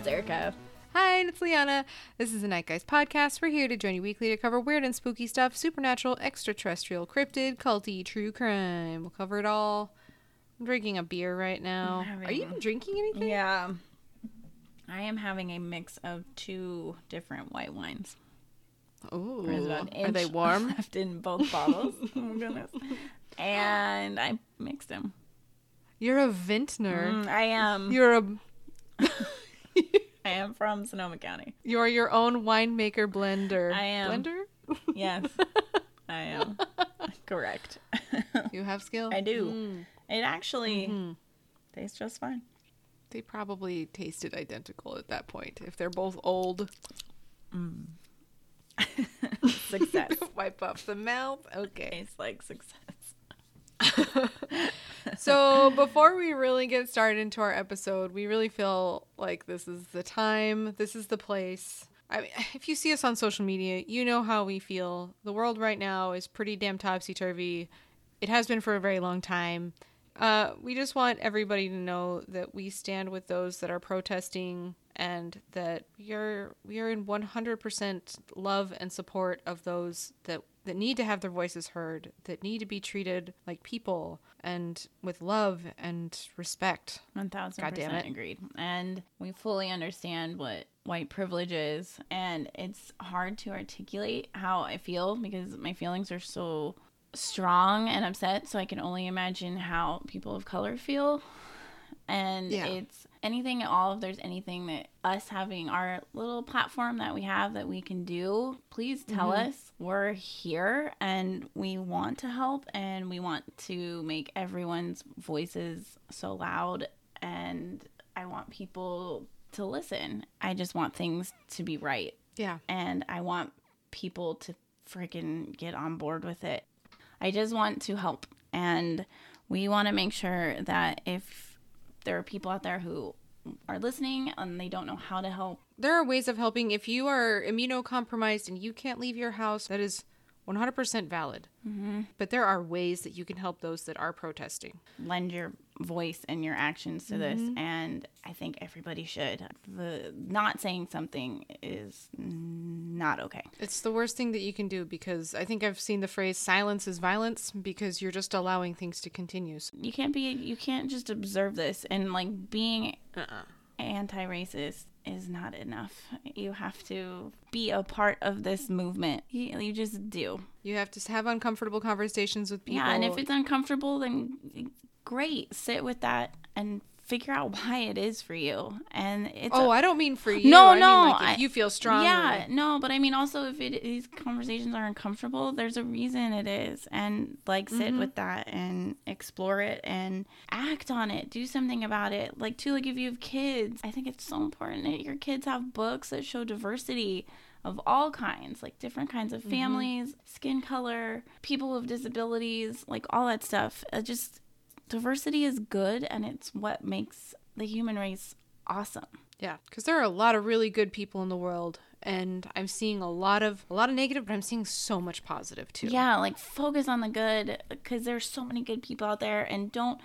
it's Erica. Hi, and it's Liana. This is the Night Guys podcast. We're here to join you weekly to cover weird and spooky stuff, supernatural, extraterrestrial, cryptid, culty, true crime. We'll cover it all. I'm drinking a beer right now. I'm Are you even drinking anything? Yeah. I am having a mix of two different white wines. Ooh. There's about an Are they warm? Left in both bottles. oh my goodness. And I mixed them. You're a vintner. Mm, I am. You're a I am from Sonoma County. you're your own winemaker blender. I am. Blender? Yes, I am. Correct. You have skill? I do. Mm. It actually Mhm. tastes just fine. They probably tasted identical at that point. If they're both old, Success. wipe off the mouth. Okay. Tastes like success. so before we really get started into our episode, we really feel like this is the time, this is the place. I mean, if you see us on social media, you know how we feel. The world right now is pretty damn topsy turvy. It has been for a very long time. Uh, we just want everybody to know that we stand with those that are protesting and that we are we are in 100% love and support of those that that need to have their voices heard, that need to be treated like people and with love and respect. One thousand God damn percent it. agreed. And we fully understand what white privilege is, and it's hard to articulate how I feel because my feelings are so strong and upset. So I can only imagine how people of color feel. And Yeah. it's anything at all. If there's anything that us having our little platform that we have that we can do, please tell mm-hmm. us. We're here and we want to help and we want to make everyone's voices so loud. And I want people to listen. I just want things to be right. Yeah. And I want people to freaking get on board with it. I just want to help. And we want to make sure that if there are people out there who are listening and they don't know how to help, There are ways of helping if you are immunocompromised and you can't leave your house. That is 100% valid. Mm-hmm. But there are ways that you can help those that are protesting. lend your voice and your actions to this. And I think everybody should. The not saying something is not okay. It's the worst thing that you can do because I think I've seen the phrase silence is violence because you're just allowing things to continue. So- You can't be. You can't just observe this and like being Uh-uh. anti-racist is not enough. You have to be a part of this movement. You, you just do. You have to have uncomfortable conversations with people. Yeah, and if it's uncomfortable, then great. Sit with that and figure out why it is for you. And it's Oh, I don't mean for you. No, I mean, no, like, if I- you feel strong. Yeah, no, but I mean also if it these conversations are uncomfortable, there's a reason it is. And like sit Mm-hmm. with that and explore it and act on it. Do something about it. Like too like if you have kids, I think it's so important that your kids have books that show diversity of all kinds, like different kinds Mm-hmm. of families, skin color, people with disabilities, like all that stuff. Uh, just diversity is good and it's what makes the human race awesome. Yeah, because there are a lot of really good people in the world, and I'm seeing a lot of a lot of negative, but I'm seeing so much positive too. Yeah, like focus on the good because there's so many good people out there, and don't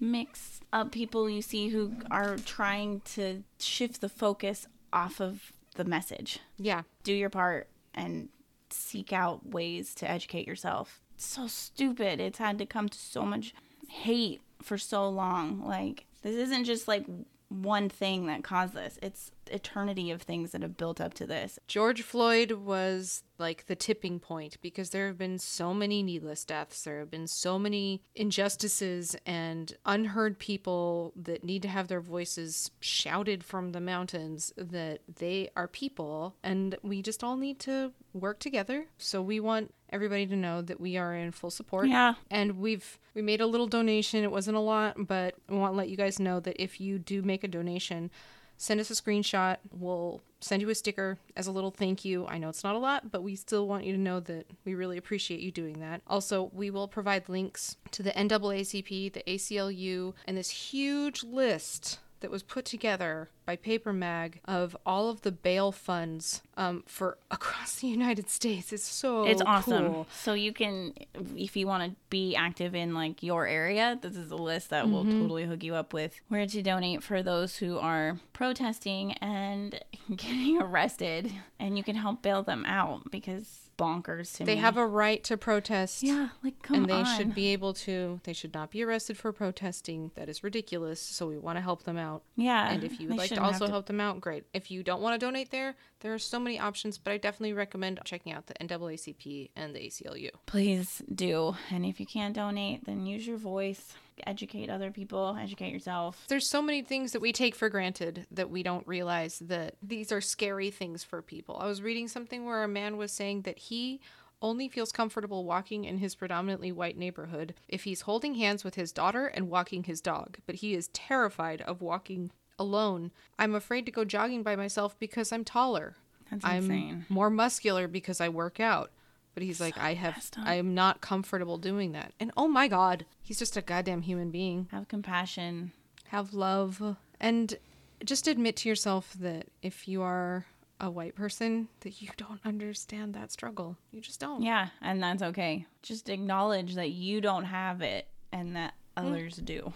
mix up people you see who are trying to shift the focus off of the message. yeah, Do your part and seek out ways to educate yourself. It's so stupid. It's had to come to so much hate for so long. Like this isn't just like one thing that caused this. It's eternity of things that have built up to this. George Floyd was like the tipping point because there have been so many needless deaths. There have been so many injustices and unheard people that need to have their voices shouted from the mountains that they are people and we just all need to work together. So we want everybody to know that we are in full support. Yeah. And we've we made a little donation. It wasn't a lot, but we want to let you guys know that if you do make a donation, send us a screenshot. We'll send you a sticker as a little thank you. I know it's not a lot, but we still want you to know that we really appreciate you doing that. Also, we will provide links to the NAACP, the ACLU, and this huge list that was put together by Paper Mag of all of the bail funds um, for across the United States. It's so It's awesome. cool. So you can, if you want to be active in like your area, this is a list that will totally hook you up with where to donate for those who are protesting and getting arrested, and you can help bail them out because bonkers to me. They have a right to protest. yeah, like come and they on. should be able to they should not be arrested for protesting that is ridiculous so we want to help them out Yeah, and if you would like to also help them out great if you don't want to donate there there are so many options but i definitely recommend checking out the naacp and the aclu please do. And if you can't donate, then use your voice, educate other people, educate yourself. there's so many things that we take for granted that we don't realize that these are scary things for people i was reading something where a man was saying that he only feels comfortable walking in his predominantly white neighborhood if he's holding hands with his daughter and walking his dog, but he is terrified of walking alone. I'm afraid to go jogging by myself because I'm taller. That's I'm insane. more muscular because I work out. But he's like, I have. I am not comfortable doing that. And oh my God, he's just a goddamn human being. Have compassion. Have love. And just admit to yourself that if you are a white person, that you don't understand that struggle. You just don't. Yeah, and that's okay. Just acknowledge that you don't have it and that hmm. others do.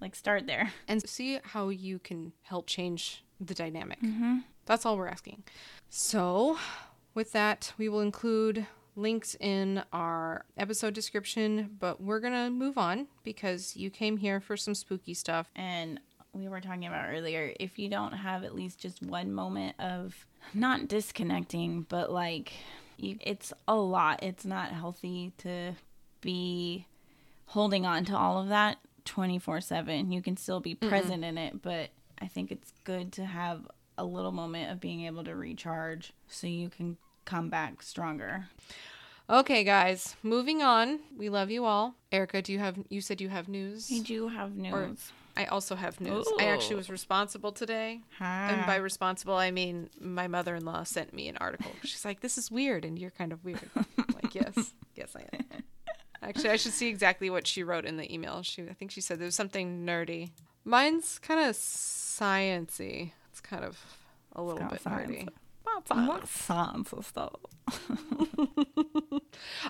Like start there. and see how you can help change the dynamic. Mm-hmm. That's all we're asking. So, with that, we will include links in our episode description, but we're going to move on because you came here for some spooky stuff. And we were talking about earlier, if you don't have at least just one moment of not disconnecting, but like you, it's a lot. It's not healthy to be holding on to all of that 24/7. You can still be present in it, but I think it's good to have a little moment of being able to recharge so you can come back stronger. Okay, guys, moving on. We love you all. Erica, do you have you said you have news? We do have news. I also have news. I actually was responsible today. And by responsible, I mean my mother in law sent me an article. She's like, "This is weird, and you're kind of weird." Like, yes, yes, I am. Actually, I should see exactly what she wrote in the email. She, I think she said there was something nerdy. Mine's kind of sciency. It's kind of a little bit science. nerdy. Not science. science and stuff?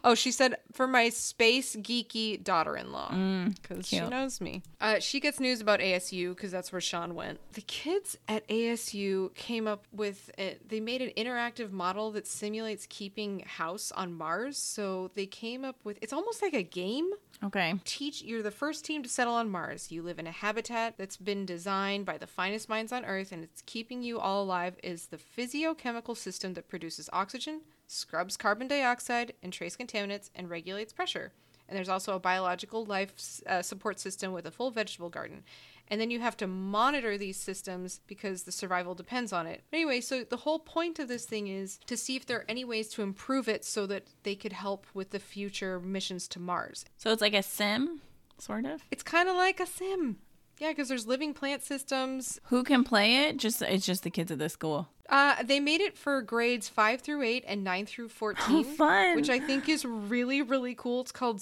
Oh, she said for my space geeky daughter-in-law because she knows me. Uh, she gets news about ASU because that's where Sean went. The kids at ASU came up with it. They made an interactive model that simulates keeping house on Mars. So they came up with it's almost like a game Okay. teach you're the first team to settle on Mars. You live in a habitat that's been designed by the finest minds on Earth and it's keeping you all alive is the physiochemical system that produces oxygen, scrubs carbon dioxide and trace contaminants and regulates pressure. And there's also a biological life uh, support system with a full vegetable garden. And then you have to monitor these systems because the survival depends on it. Anyway, so the whole point of this thing is to see if there are any ways to improve it so that they could help with the future missions to Mars. So it's like a sim, sort of. It's kind of like a sim. Yeah, because there's living plant systems. Who can play it? Just it's just the kids at the school. Uh, they made it for grades five through eight and nine through fourteen, Oh, fun. which I think is really really cool. It's called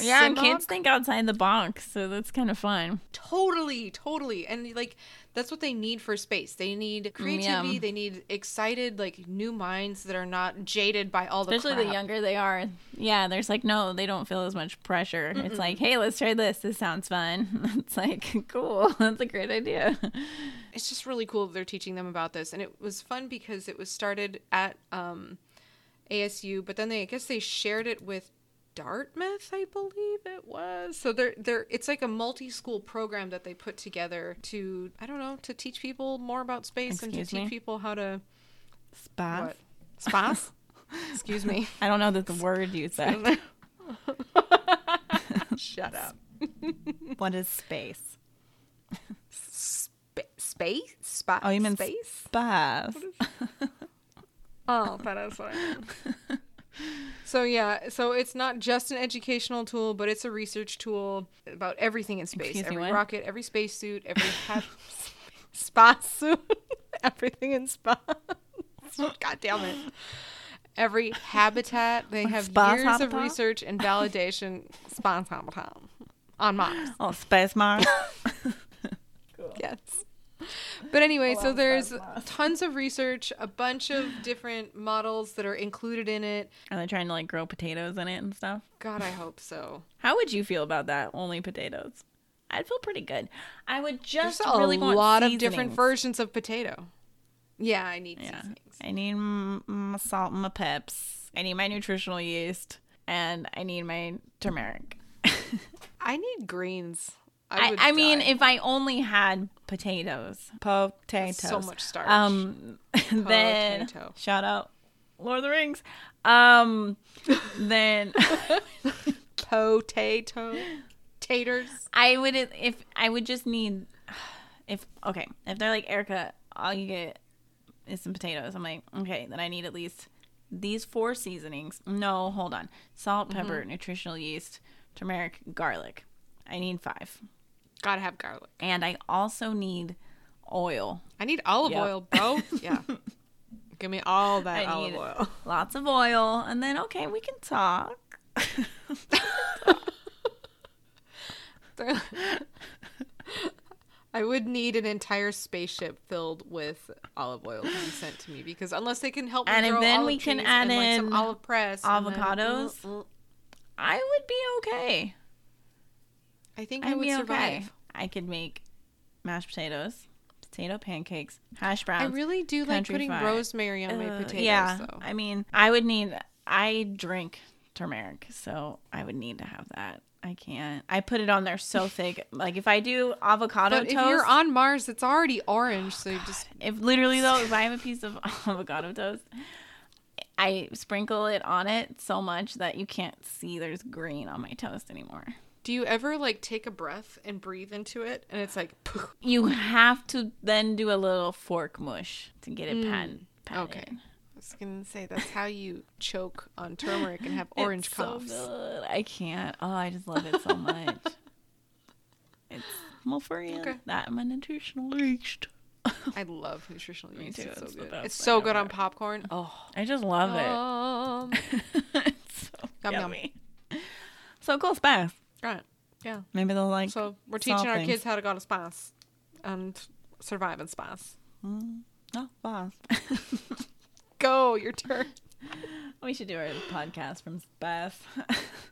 Yeah, SIMOC. kids think outside the box, so that's kind of fun. Totally, totally, and like that's what they need for space. They need creativity. Yeah. They need excited, like new minds that are not jaded by all the Especially crap. the younger they are. Yeah, there's like no, they don't feel as much pressure. It's like, hey, let's try this. This sounds fun. It's like cool. That's a great idea. it's just really cool that they're teaching them about this and it was fun because it was started at um, asu but then they i guess they shared it with dartmouth i believe it was so they're they're it's like a multi-school program that they put together to i don't know to teach people more about space and to Excuse teach people how to Spaff. what spas excuse me I don't know that the word you said. shut up what is space? Spa- space spa- Oh, you meant space Spaff. Oh, that is what I meant. So yeah, so it's not just an educational tool, but it's a research tool about everything in space. Excuse every rocket, every spacesuit, every ha- spa suit, everything in space. God damn it. Every habitat, they have Space years of research and validation. Space habitat on Mars. Oh, space Mars. yes. But anyway, so there's tons of research, a bunch of different models that are included in it. Are they trying to like grow potatoes in it and stuff? God, I hope so. How would you feel about that? Only potatoes. I'd feel pretty good. I would just There's a really want lot of different versions of potato. Yeah, I need Yeah, seasonings. I need my salt and my peps. I need my nutritional yeast, and I need my turmeric. I need greens. I, would I mean, if I only had potatoes, potatoes, so much starch. Um, then Potato. shout out Lord of the Rings. Um, then potato taters. I would if I would just need if okay if they're like Erica, all you get is some potatoes. I'm like okay, then I need at least these four seasonings. No, hold on, salt, Mm-hmm. pepper, nutritional yeast, turmeric, garlic. I need five, Gotta have garlic. and I also need oil. I need olive Yep. oil, bro. Yeah. Give me all that I olive oil. lots of oil, and then okay, we can talk. I would need an entire spaceship filled with olive oil to be sent to me because unless they can help me And grow then we can add and, like, some in olive press, then- avocados. Mm. I would be okay. I think I I'd survive. okay. I could make mashed potatoes, potato pancakes, hash browns. I really do like putting rosemary on my Uh, potatoes. yeah, though. I mean, I would need. I drink turmeric, so I would need to have that. I can't. I put it on there so thick. Like if I do avocado But if toast, you're on Mars, it's already orange, so you just if literally though, if I have a piece of avocado toast, I sprinkle it on it so much that you can't see there's green on my toast anymore. Do you ever like take a breath and breathe into it, and it's like, You have to then do a little fork mush to get it pan. pan Mm, okay. in. I was gonna say that's how you choke on turmeric and have orange It's so coughs. good. I can't. Oh, I just love it so much. it's well for you. Okay. That my nutritional yeast. I love nutritional yeast. too. It's so It's the good. It's so good on popcorn. Oh, I just love it. it's so Yum, yum. yummy. So cool, Spass. Right. Yeah. Maybe they'll like. So we're teaching our things. kids how to go to spas and survive in spas. Oh, Spass. Go, your turn. we should do our podcast from Spass.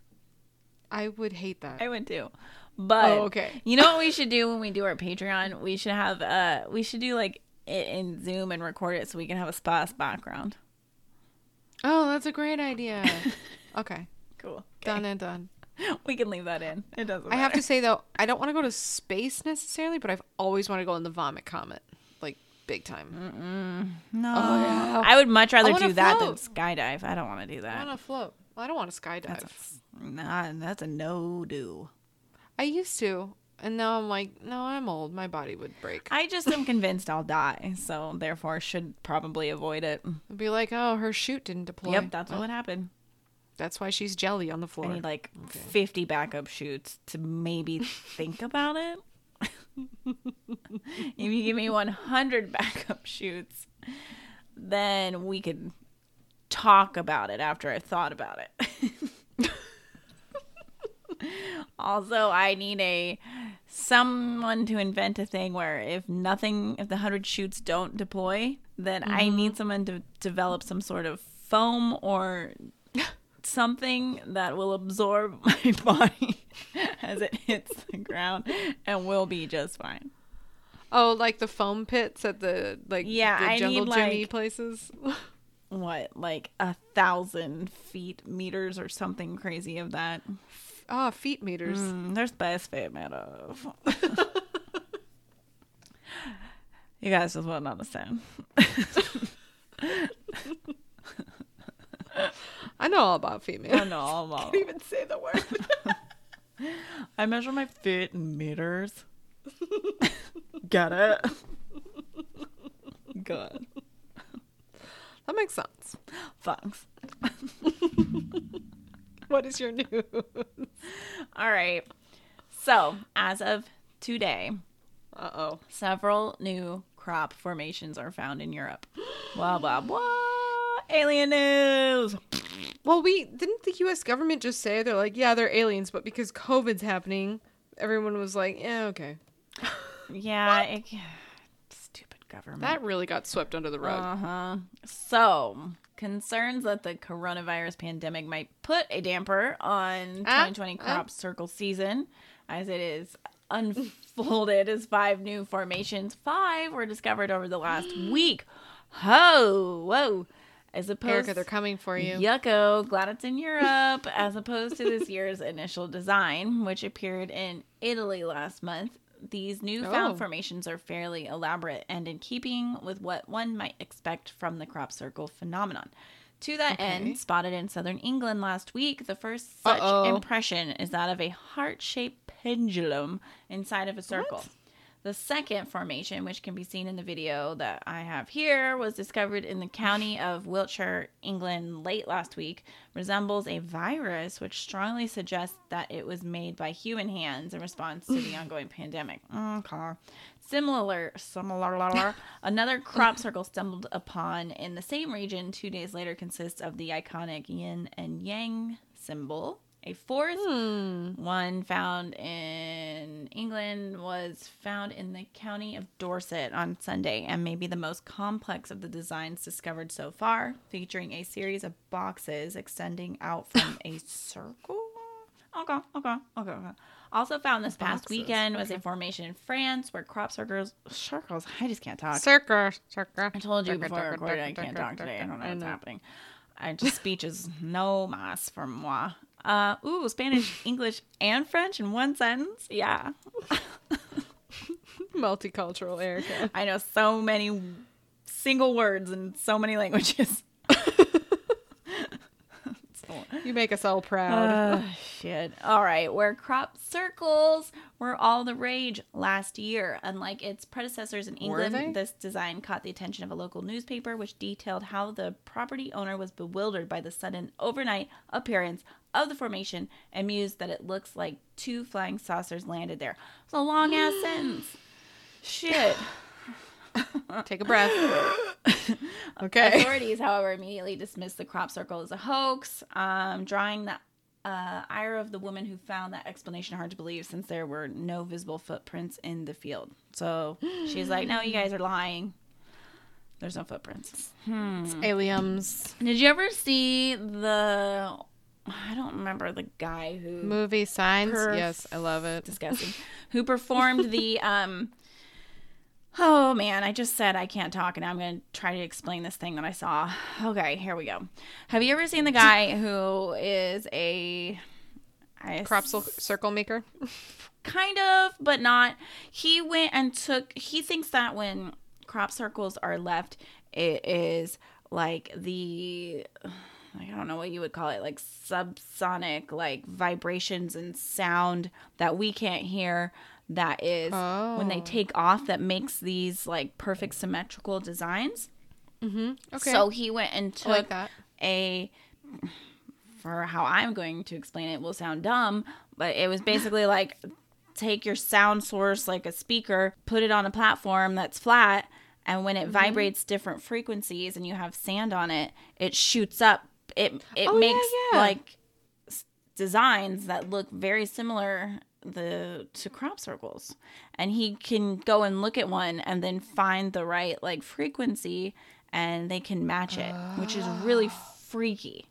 I would hate that. I would too. But Oh, okay. you know what we should do when we do our Patreon? We should have uh we should do like it in Zoom and record it so we can have a Spass background. Oh, that's a great idea. okay. Cool. Done and done. We can leave that in. It doesn't I have to say though, I don't want to go to space necessarily, but I've always wanted to go in the vomit comet, like big time. No. Oh, yeah. I would much rather do that than skydive. I don't want to do that. I want to float. Well, I don't want to skydive. That's a, nah, that's a no do. I used to, and now I'm like, no, I'm old. My body would break. I just am convinced I'll die, so therefore should probably avoid it. I'd be like, oh, her chute didn't deploy. Yep, that's Well, what happened. That's why she's jelly on the floor. I need like 50 backup shoots to maybe think about it. if you give me 100 backup shoots, then we could talk about it after I've thought about it. also, I need a someone to invent a thing where if nothing, if the 100 shoots don't deploy, then I mm-hmm. need someone to develop some sort of foam or something that will absorb my body as it hits the ground and will be just fine. oh, like the foam pits at the like Yeah, the I jungle need, Jimmy like- places. What, like a thousand feet meters or something crazy of that? Ah, feet meters. Mm, there's best fit made of. you guys just wouldn't understand. I know all about feet I know all about. Can't even say the word. I measure my feet in meters. Got it. Good. that makes sense. Thanks. What is your news? All right. So, as of today, Uh oh. several new crop formations are found in Europe. Blah, blah, blah. Alien news. Well, we didn't the U.S. government just say they're like, yeah, they're aliens, but because COVID's happening, everyone was like, yeah, okay. yeah, it, stupid government. That really got swept under the rug. Uh huh. So, concerns that the coronavirus pandemic might put a damper on Ah, 2020 ah. crop circle season, as it is unfolded as five new formations. Five were discovered over the last week. Ho, whoa. As opposed Erica, they're coming for you. Yucko, glad it's in Europe, as opposed to this year's initial design, which appeared in Italy last month. These newfound Oh. formations are fairly elaborate and in keeping with what one might expect from the crop circle phenomenon. To that Okay. end, spotted in southern England last week, the first such Uh-oh. impression is that of a heart shaped pendulum inside of a circle. The second formation, which can be seen in the video that I have here, was discovered in the county of Wiltshire, England, late last week. Resembles a virus, which strongly suggests that it was made by human hands in response to the ongoing pandemic. Okay. Similar, similar, another crop circle stumbled upon in the same region two days later consists of the iconic yin and yang symbol. A fourth Hmm. one found in England was found in the county of Dorset on Sunday and may be the most complex of the designs discovered so far, featuring a series of boxes extending out from a circle. Okay, okay, okay, okay. Also found this past Boxes, weekend was a formation in France where crop circles, circles. I just can't talk. Circle, circle. I told you Circle, before I circle, recorded I can't talk today. I don't know I what's know. happening. I just speech is no mas for moi. Uh, ooh, Spanish, English, and French in one sentence. Yeah, Multicultural, Erica. I know so many single words in so many languages. You make us all proud. Uh, shit. All right. Where crop circles were all the rage last year. Unlike its predecessors in England, this design caught the attention of a local newspaper, which detailed how the property owner was bewildered by the sudden overnight appearance of the formation and mused that it looks like two flying saucers landed there. It's a long ass sentence. Shit. Take a breath. Okay. Authorities, however, immediately dismissed the crop circle as a hoax, um, drawing the uh, ire of the woman who found that explanation hard to believe since there were no visible footprints in the field. So she's like, no, you guys are lying. There's no footprints. Aliens. Did you ever see the. I don't remember the guy who. Movie signs. Perf- Yes, I love it. disgusting. who performed the um Oh man, I just said I can't talk and I'm going to try to explain this thing that I saw. Okay, here we go. Have you ever seen the guy who is a I Crop cir- circle maker. kind of, but not. He went and took. He thinks that when crop circles are left, it is like the. I don't know what you would call it, like subsonic, like vibrations and sound that we can't hear. That is when they Oh. take off, that makes these like perfect symmetrical designs. Mm-hmm. Okay. So he went and took like a for how I'm going to explain it will sound dumb, but it was basically like take your sound source like a speaker, put it on a platform that's flat, and when it Mm-hmm. vibrates different frequencies and you have sand on it, it shoots up. It it Oh, yeah, makes yeah. like s- designs that look very similar the to crop circles and he can go and look at one and then find the right like frequency and they can match it which is really freaky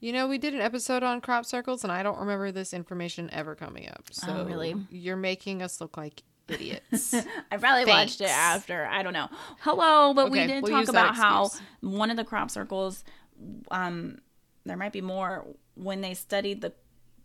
You know, we did an episode on crop circles, and I don't remember this information ever coming up. So Oh, really? you're making us look like idiots. I probably watched it after. I don't know. Hello, but we did we'll talk about how one of the crop circles, um, there might be more when they studied the,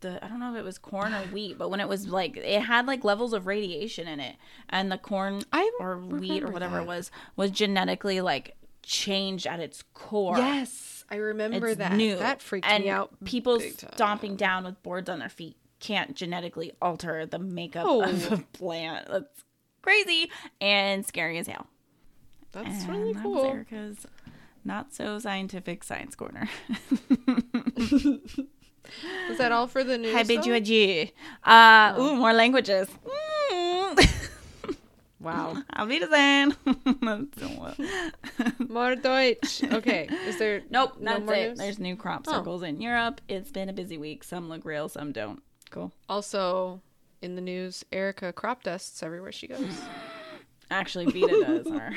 the I don't know if it was corn or wheat, but when it was like it had like levels of radiation in it, and the corn I or wheat or whatever that. it was was genetically like changed at its core. yes, I remember it's that. new. That freaked and me out. People stomping down with boards on their feet can't genetically alter the makeup Oh. of a plant. That's crazy and scary as hell. That's And really that cool. Erica's not so scientific science corner. Was that all for the news? I bid you adieu. Uh, Ooh, more languages. Mm. Wow. Auf Wiedersehen. More Deutsch. Okay. Is there nope, no that's more it. news? There's new crop Oh. circles in Europe. It's been a busy week. Some look real, some don't. Cool. Also, in the news, Erica crop dusts everywhere she goes. Actually, Vita does. Our,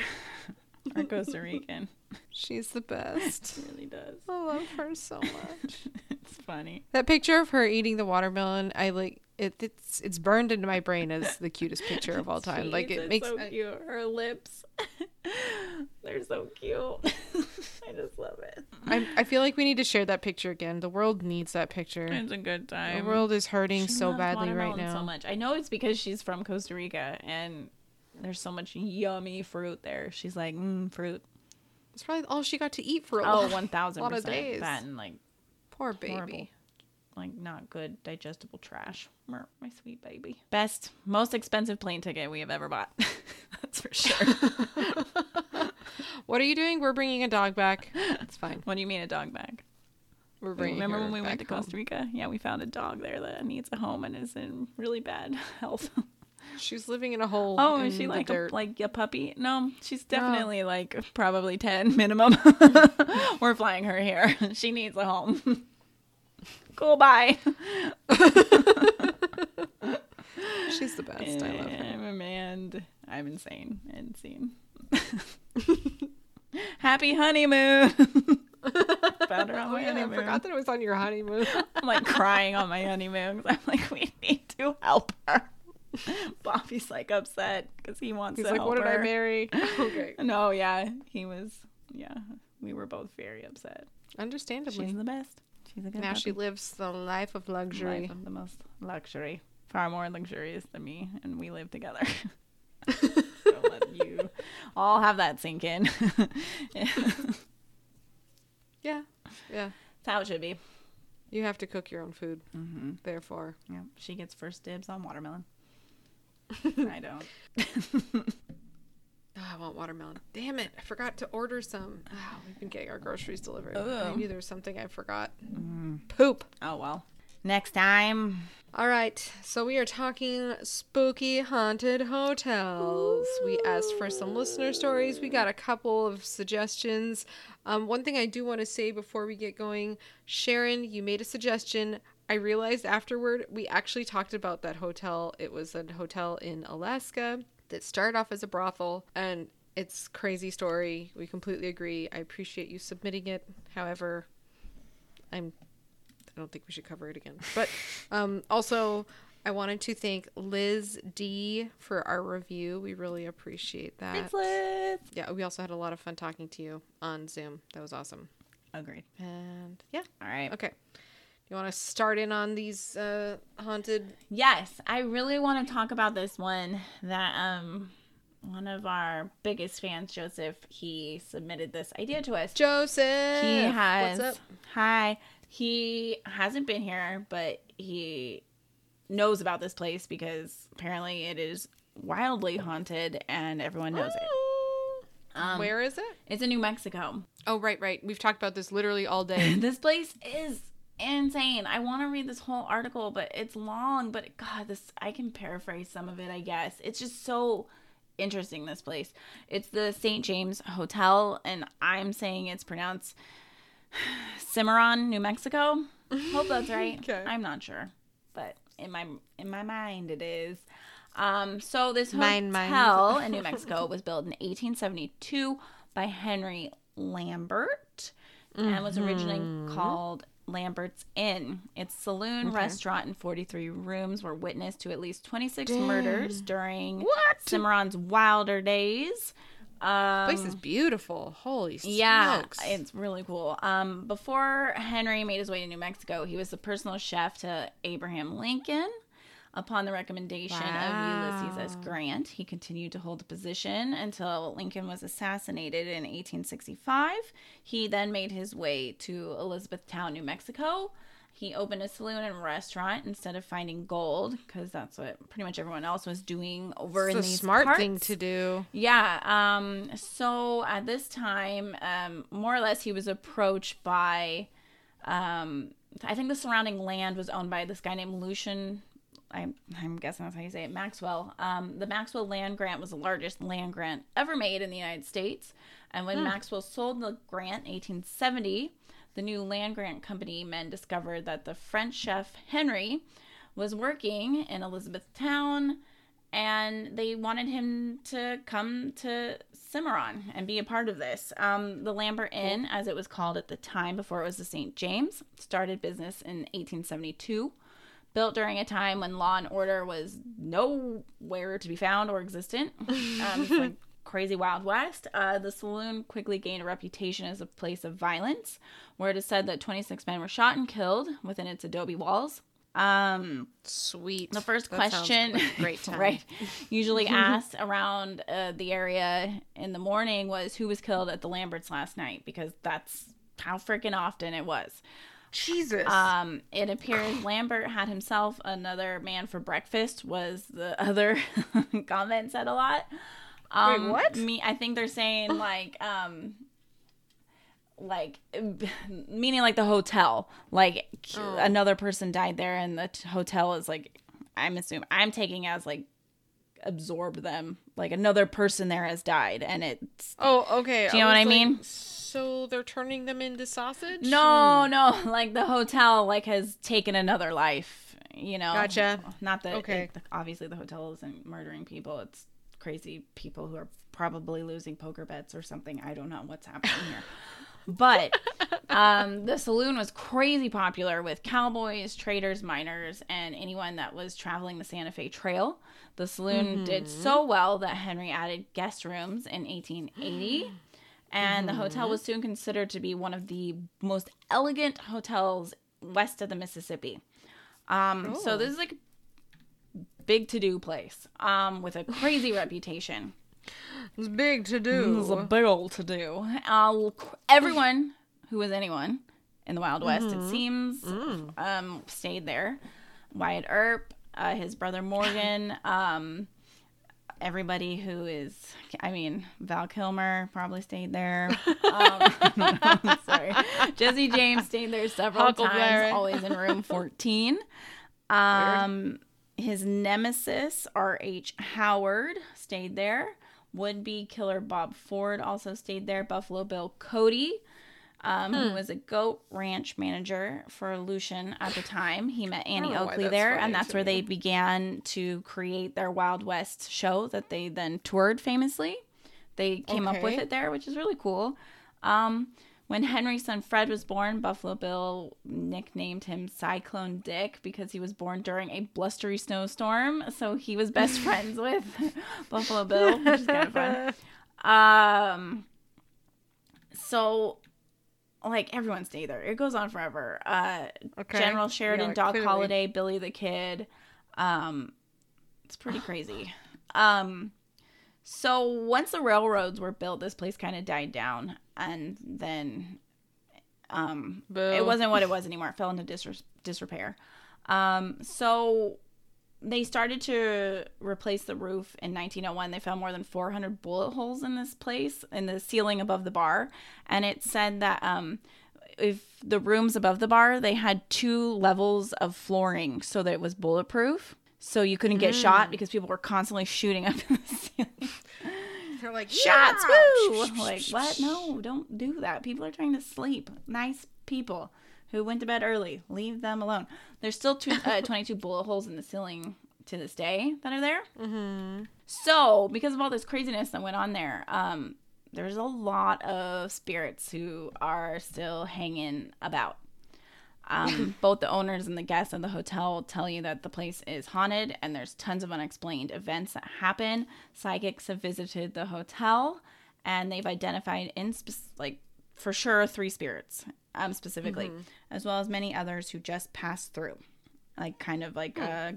our Costa Rican. She's the best. She really does. I love her so much. It's funny. that picture of her eating the watermelon, I like it. It's it's burned into my brain as the cutest picture of all time. like it makes so cute. Her lips. They're so cute. I just love it. I, I feel like we need to share that picture again. The world needs that picture. It's a good time. The world is hurting She so badly right now. So much. I know it's because she's from Costa Rica and there's so much yummy fruit there. She's like, mm, fruit. It's probably all she got to eat for a Oh, lot, one thousand lot of days. That and like, Poor baby. Horrible. like not good digestible trash. Mer- My sweet baby. Best, most expensive plane ticket we have ever bought. That's for sure. What are you doing? We're bringing a dog back. It's fine. what do you mean a dog back? We're bringing. Remember when we went to Costa. Rica? Yeah, we found a dog there that needs a home and is in really bad health. She's living in a hole. Oh, is she like a, like a puppy? No, she's definitely like probably ten minimum. We're flying her here. She needs a home. cool, bye. She's the best. I love her. I'm a man. I'm insane. Insane. Happy honeymoon. Found her on Oh my yeah, I forgot that it was on your honeymoon. I'm like crying on my honeymoon. I'm like, we need to help her. Bobby's like upset because he wants He's to like, help "What did I marry?" okay, No, yeah, he was. Yeah, we were both very upset. understandably. She's the best. She's a good now she lives the life of luxury. Life of the most luxury, far more luxurious than me, and we live together. so let you all have that sink in. Yeah, yeah. That's how it should be. You have to cook your own food. Mm-hmm. Therefore, Yeah, she gets first dibs on watermelon. I don't. oh, I want watermelon. Damn it! I forgot to order some. Oh, we've been getting our groceries delivered. I Oh. knew there was something I forgot. Mm. Poop. Oh well. Next time. All right, so we are talking spooky haunted hotels. We asked for some listener stories. We got a couple of suggestions. Um, one thing I do want to say before we get going Sharon, you made a suggestion. I realized afterward we actually talked about that hotel. It was a hotel in Alaska that started off as a brothel, and it's crazy story. We completely agree. I appreciate you submitting it. However, I'm I don't think we should cover it again. But um, also, I wanted to thank Liz D for our review. We really appreciate that. Thanks, Liz. Yeah, we also had a lot of fun talking to you on Zoom. That was awesome. Agreed. And yeah, All right. okay. You want to start in on these uh, haunted? Yes, I really want to talk about this one that um one of our biggest fans, Joseph, he submitted this idea to us. Joseph. he has What's up? hi. He hasn't been here, but he knows about this place because apparently it is wildly haunted and everyone knows it. Um, Where is it? It's in New Mexico. Oh, right, right. We've talked about this literally all day. this place is insane. I want to read this whole article, but it's long. But God, this I can paraphrase some of it. I guess it's just so interesting. This place. It's the St. James Hotel, and I'm saying it's pronounced Cimarron, New Mexico. Hope that's right. Okay. I'm not sure, but in my in my mind it is. Um, so this mine. hotel in New Mexico was built in 1872 by Henry Lambert and was originally Mm-hmm. called Lambert's Inn. Its saloon, restaurant, and 43 rooms were witness to at least 26 murders during What? Cimarron's wilder days. Um, place is beautiful. Holy yeah, smokes. it's really cool. Um, before Henry made his way to New Mexico, he was the personal chef to Abraham Lincoln. Upon the recommendation of Ulysses S. Grant, he continued to hold the position until Lincoln was assassinated in 1865. He then made his way to Elizabethtown, New Mexico. He opened a saloon and restaurant instead of finding gold, because that's what pretty much everyone else was doing over in it's a these smart thing to do. Yeah. Um. So at this time, um, more or less, he was approached by, um, I think the surrounding land was owned by this guy named Lucien. I'm, I'm guessing that's how you say it, Maxwell. Um, the Maxwell land grant was the largest land grant ever made in the United States. And when Maxwell sold the grant in 1870, the new land grant company men discovered that the French chef Henry was working in Elizabethtown and they wanted him to come to Cimarron and be a part of this. Um, the Lambert Inn, as it was called at the time before it was the St. James, started business in 1872. Built during a time when law and order was nowhere to be found or existent. Um, like crazy Wild West. Uh, the saloon quickly gained a reputation as a place of violence, where it is said that 26 men were shot and killed within its adobe walls. Um, Sweet. the first That question, like great time. right, usually asked around uh, the area in the morning was who was killed at the Lamberts last night because that's how freaking often it was. Jesus. Um, it appears Lambert had himself another man for breakfast was the other comment said a lot. Um, what? Me, I think they're saying like um, like meaning like the hotel, like Oh. another person died there, and the t- hotel is like I'm assuming I'm taking as like absorb them, like another person there has died, and it's oh, okay. Do you know what I mean? So they're turning them into sausage? No, no, like the hotel like has taken another life, you know. Gotcha. Not that Okay. it- obviously the hotel isn't murdering people. It's crazy people who are probably losing poker bets or something. I don't know what's happening here. But um, the saloon was crazy popular with cowboys, traders, miners, and anyone that was traveling the Santa Fe Trail. The saloon did so well that Henry added guest rooms in 1880 and the hotel was soon considered to be one of the most elegant hotels west of the Mississippi. Um, so this is like a big to do place um, with a crazy reputation. It's big to do. It's a big old to do. Uh, everyone who was anyone in the Wild West, it seems, um, stayed there. Wyatt Earp, uh, his brother Morgan, um, everybody who is, I mean, Val Kilmer probably stayed there. Um, sorry. Jesse James stayed there several times, always in room 14. Um, his nemesis, R.H. Howard, stayed there. Would be killer Bob Ford also stayed there. Buffalo Bill Cody, um, who was a goat ranch manager for Lucien at the time. He met Annie Oakley there, and that's where me. they began to create their Wild West show that they then toured famously. They came up with it there, which is really cool. Um, when Henry's son Fred was born, Buffalo Bill nicknamed him Cyclone Dick because he was born during a blustery snowstorm. So he was best friends with Buffalo Bill, which is kind of fun. Um, so like everyone stayed there. It goes on forever. Uh, Okay. General Sheridan, Yeah, Doc clearly. Holliday, Billy the Kid. Um, it's pretty crazy. Um, so once the railroads were built, this place kind of died down, and then um, Boo. it wasn't what it was anymore. It fell into disre- disrepair. Um, so they started to replace the roof in 1901. They found more than 400 bullet holes in this place in the ceiling above the bar, and it said that um, if the rooms above the bar they had two levels of flooring so that it was bulletproof. So you couldn't get shot because people were constantly shooting up in the ceiling. They're like Shots, "Yeah!" woo! Like what? No, don't do that. People are trying to sleep. Nice people who went to bed early. Leave them alone. There's still two, uh, 22 bullet holes in the ceiling to this day that are there. Mm-hmm. So, because of all this craziness that went on there, um, there's a lot of spirits who are still hanging about. Um, both the owners and the guests of the hotel tell you that the place is haunted and there's tons of unexplained events that happen. Psychics have visited the hotel and they've identified in spe- like for sure three spirits um, specifically, as well as many others who just passed through, like kind of like uh,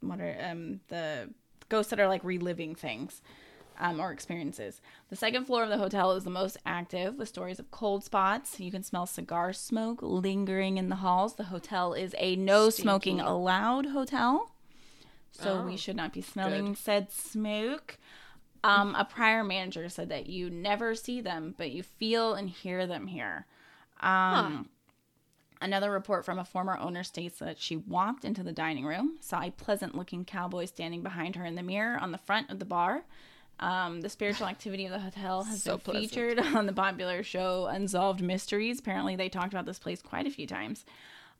what are um the ghosts that are like reliving things um, or experiences. The second floor of the hotel is the most active with stories of cold spots. You can smell cigar smoke lingering in the halls. The hotel is a no smoking allowed hotel. So Oh, we should not be smelling good. said smoke. Um, a prior manager said that you never see them, but you feel and hear them here. Um, Another report from a former owner states that she walked into the dining room, saw a pleasant looking cowboy standing behind her in the mirror on the front of the bar. Um, the spiritual activity of the hotel has So been pleasant. featured on the popular show Unsolved Mysteries. Apparently, they talked about this place quite a few times.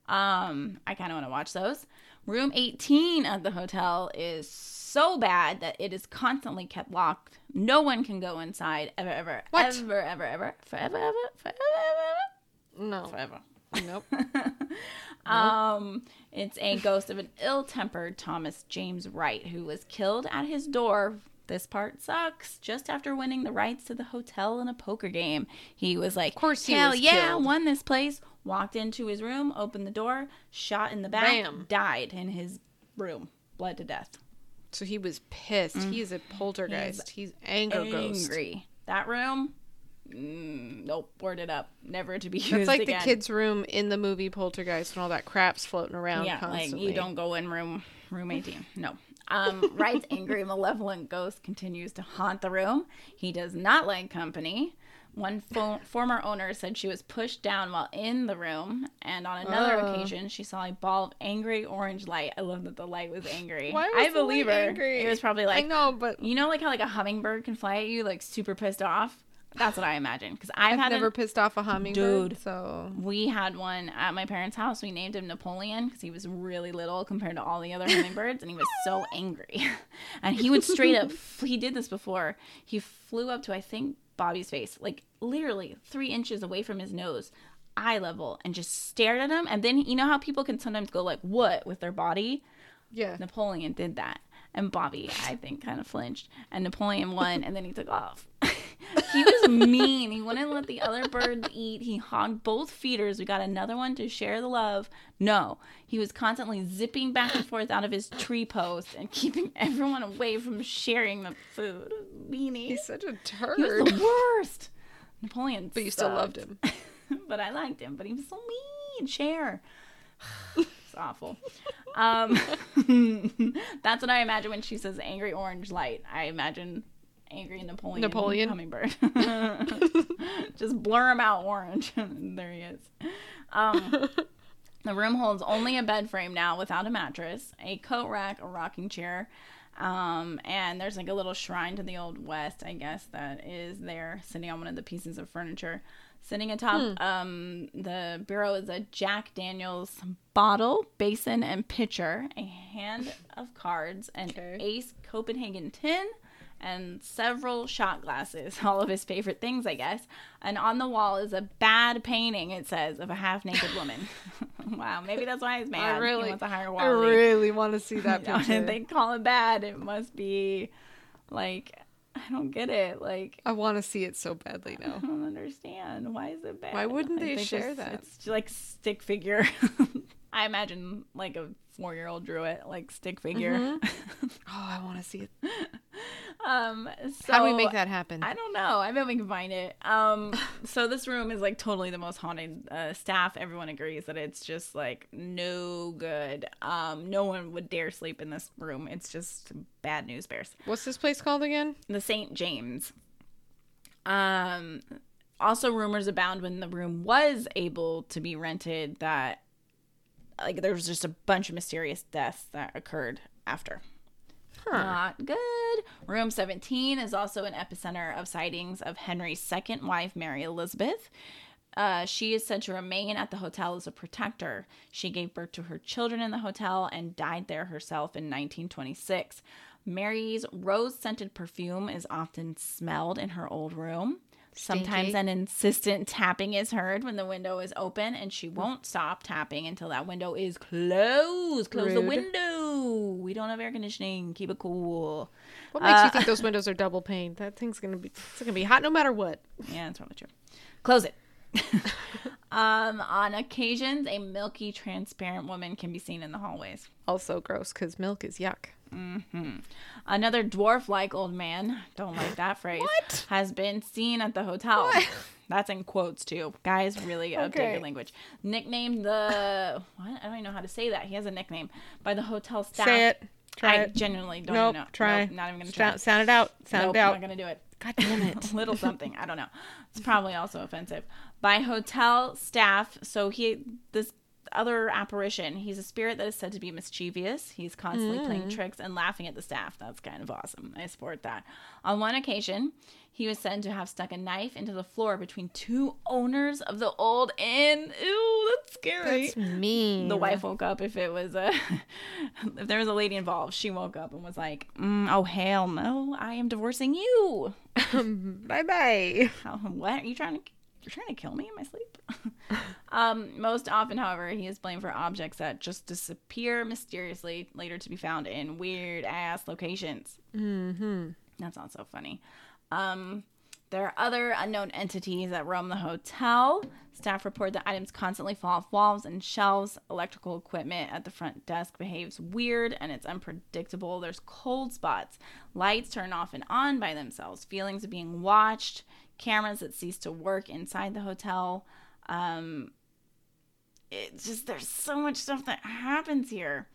Um, I kind of want to watch those. Room 18 at the hotel is so bad that it is constantly kept locked. No one can go inside ever, ever, What? ever, ever, ever, forever, ever, forever, ever, No. forever. Nope. Um, it's a ghost of an ill-tempered Thomas James Wright who was killed at his door. This part sucks. Just after winning the rights to the hotel in a poker game, he was like, Of course he "Hell was yeah, killed. won this place." Walked into his room, opened the door, shot in the back, Bam. died in his room, bled to death. So he was pissed. He's a poltergeist. He's anger ghost. Angry. That room, mm, nope, boarded up, never to be used It's like again. the kids' room in the movie Poltergeist and all that crap's floating around yeah, constantly. like you don't go in room room 18. No. Um, Wright's angry, malevolent ghost continues to haunt the room. He does not like company. One fo- former owner said she was pushed down while in the room, and on another Oh. occasion, she saw a ball of angry orange light. I love that the light was angry. Why was I the believe light her. angry? It was probably like I like know, but you know, like how like a hummingbird can fly at you, like super pissed off. That's what I imagine. Because I've, I've had never an- pissed off a hummingbird. Dude. So we had one at my parents' house. We named him Napoleon because he was really little compared to all the other hummingbirds, and he was so angry. and he would straight up. He did this before. He flew up to I think Bobby's face, like literally three inches away from his nose, eye level, and just stared at him. And then you know how people can sometimes go like "what" with their body. yeah, Napoleon did that. And Bobby, I think, kind of flinched. And Napoleon won, and then he took off. he was mean. He wouldn't let the other birds eat. He hogged both feeders. We got another one to share the love. No, he was constantly zipping back and forth out of his tree post and keeping everyone away from sharing the food. Meanie. he's such a turd. he was the worst. Napoleon But you still loved him. but I liked him. But he was so mean. Share. awful. Um, that's what I imagine when she says angry orange light. I imagine angry Napoleon. Napoleon? hummingbird. Just blur him out orange. there he is. Um, the room holds only a bed frame now without a mattress, a coat rack, a rocking chair, um, and there's like a little shrine to the Old West, I guess, that is there sitting on one of the pieces of furniture. Sitting atop um, the bureau is a Jack Daniels bottle, basin, and pitcher, a hand of cards, an Okay. Ace Copenhagen tin, and several shot glasses, all of his favorite things, I guess. And on the wall is a bad painting, it says, of a half naked woman. wow, maybe that's why he's mad. I really, he wants a higher I really want to see that picture. they call it bad. It must be like, I don't get it. Like, I want to see it so badly now. I don't understand. Why is it bad? Why wouldn't they share just- that? It's like stick figure. I imagine like a four year old drew it, like stick figure. Mm-hmm. Oh, I want to see it. um, so How do we make that happen? I don't know. I bet we can find it. Um, so this room is like totally the most haunted. Uh, staff, everyone agrees that it's just like no good. Um, no one would dare sleep in this room. It's just bad news bears. What's this place called again? The St. James. Um, also rumors abound when the room was able to be rented that like there was just a bunch of mysterious deaths that occurred after. Not good. Room 17 is also an epicenter of sightings of Henry's second wife, Mary Elizabeth. Uh, she is said to remain at the hotel as a protector. She gave birth to her children in the hotel and died there herself in 1926. Mary's rose scented perfume is often smelled in her old room. Sometimes an insistent tapping is heard when the window is open, and she won't stop tapping until that window is closed. Close the window. We don't have air conditioning. Keep it cool. What makes Uh, you think those windows are double pane? That thing's gonna be it's gonna be hot no matter what. Yeah, that's probably true. Close it. um, on occasions, a milky, transparent woman can be seen in the hallways. Also gross because milk is yuck. Mm-hmm. Another dwarf-like old man, don't like that phrase, What? has been seen at the hotel. What? That's in quotes too. Guys, really update Okay. your language. Nicknamed the what? I don't even know how to say that. He has a nickname by the hotel staff. Say it. Try I it. genuinely don't Nope. know. Try. Nope, not even gonna try. Sound, it out. Sound nope, it out. not gonna do it. God damn it. little something. I don't know. It's probably also offensive. By hotel staff. So he this other apparition. He's a spirit that is said to be mischievous. He's constantly playing tricks and laughing at the staff. That's kind of awesome. I support that. On one occasion, he was said to have stuck a knife into the floor between two owners of the old inn. Ew, that's scary. That's mean. the wife woke up if it was a if there was a lady involved. She woke up and was like, mm, "Oh hell no, I am divorcing you." bye bye. What are you trying to? You're trying to kill me in my sleep. um, most often, however, he is blamed for objects that just disappear mysteriously, later to be found in weird ass locations. Mm-hmm. That's not so funny. Um, there are other unknown entities that roam the hotel. Staff report that items constantly fall off walls and shelves. Electrical equipment at the front desk behaves weird and it's unpredictable. There's cold spots. Lights turn off and on by themselves. Feelings of being watched. Cameras that cease to work inside the hotel. Um, it's just there's so much stuff that happens here.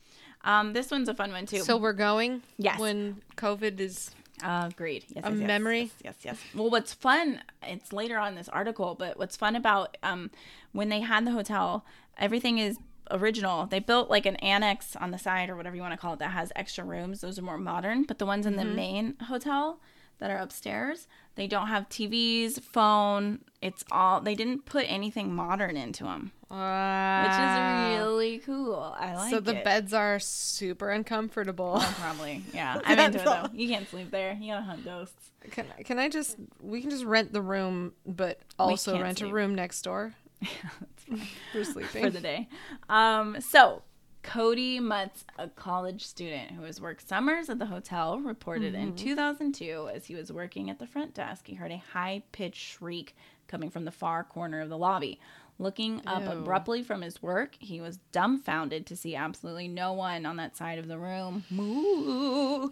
Um, this one's a fun one too. So we're going. Yes. When COVID is. Uh, agreed. Yes, A yes, memory? Yes, yes, yes. Well, what's fun? It's later on in this article, but what's fun about um when they had the hotel, everything is original. They built like an annex on the side or whatever you want to call it that has extra rooms. Those are more modern, but the ones in the main hotel that are upstairs, they don't have TVs, phone. It's all they didn't put anything modern into them, which is really cool. I like so the it. beds are super uncomfortable. Oh, probably, yeah. I'm into it though. You can't sleep there. You gotta hunt ghosts. Can can I just we can just rent the room, but also rent sleep. a room next door for sleeping. for the day. Um, so Cody Mutz, a college student who has worked summers at the hotel, reported in mm-hmm. 2002 as he was working at the front desk, he heard a high pitched shriek coming from the far corner of the lobby. Looking up Ew. abruptly from his work, he was dumbfounded to see absolutely no one on that side of the room. Moo.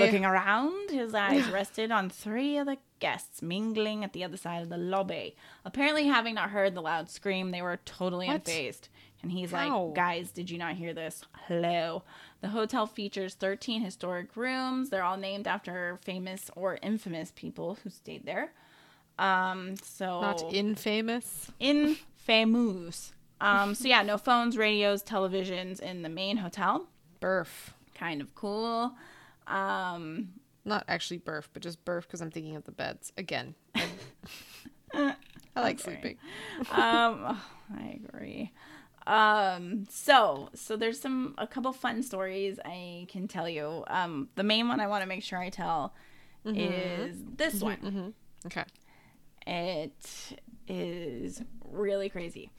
Looking around, his eyes rested on three of the guests mingling at the other side of the lobby. Apparently, having not heard the loud scream, they were totally What? unfazed. And he's How? like, guys, did you not hear this? Hello. The hotel features 13 historic rooms. They're all named after famous or infamous people who stayed there. Um, so Not infamous. infamous. Um, so yeah, no phones, radios, televisions in the main hotel. Burf. Kind of cool. Um, Not actually burf, but just burf because I'm thinking of the beds again. I, I like sleeping. um i agree um so so there's some a couple fun stories i can tell you. Um the main one i want to make sure i tell is this one. Okay. it is really crazy.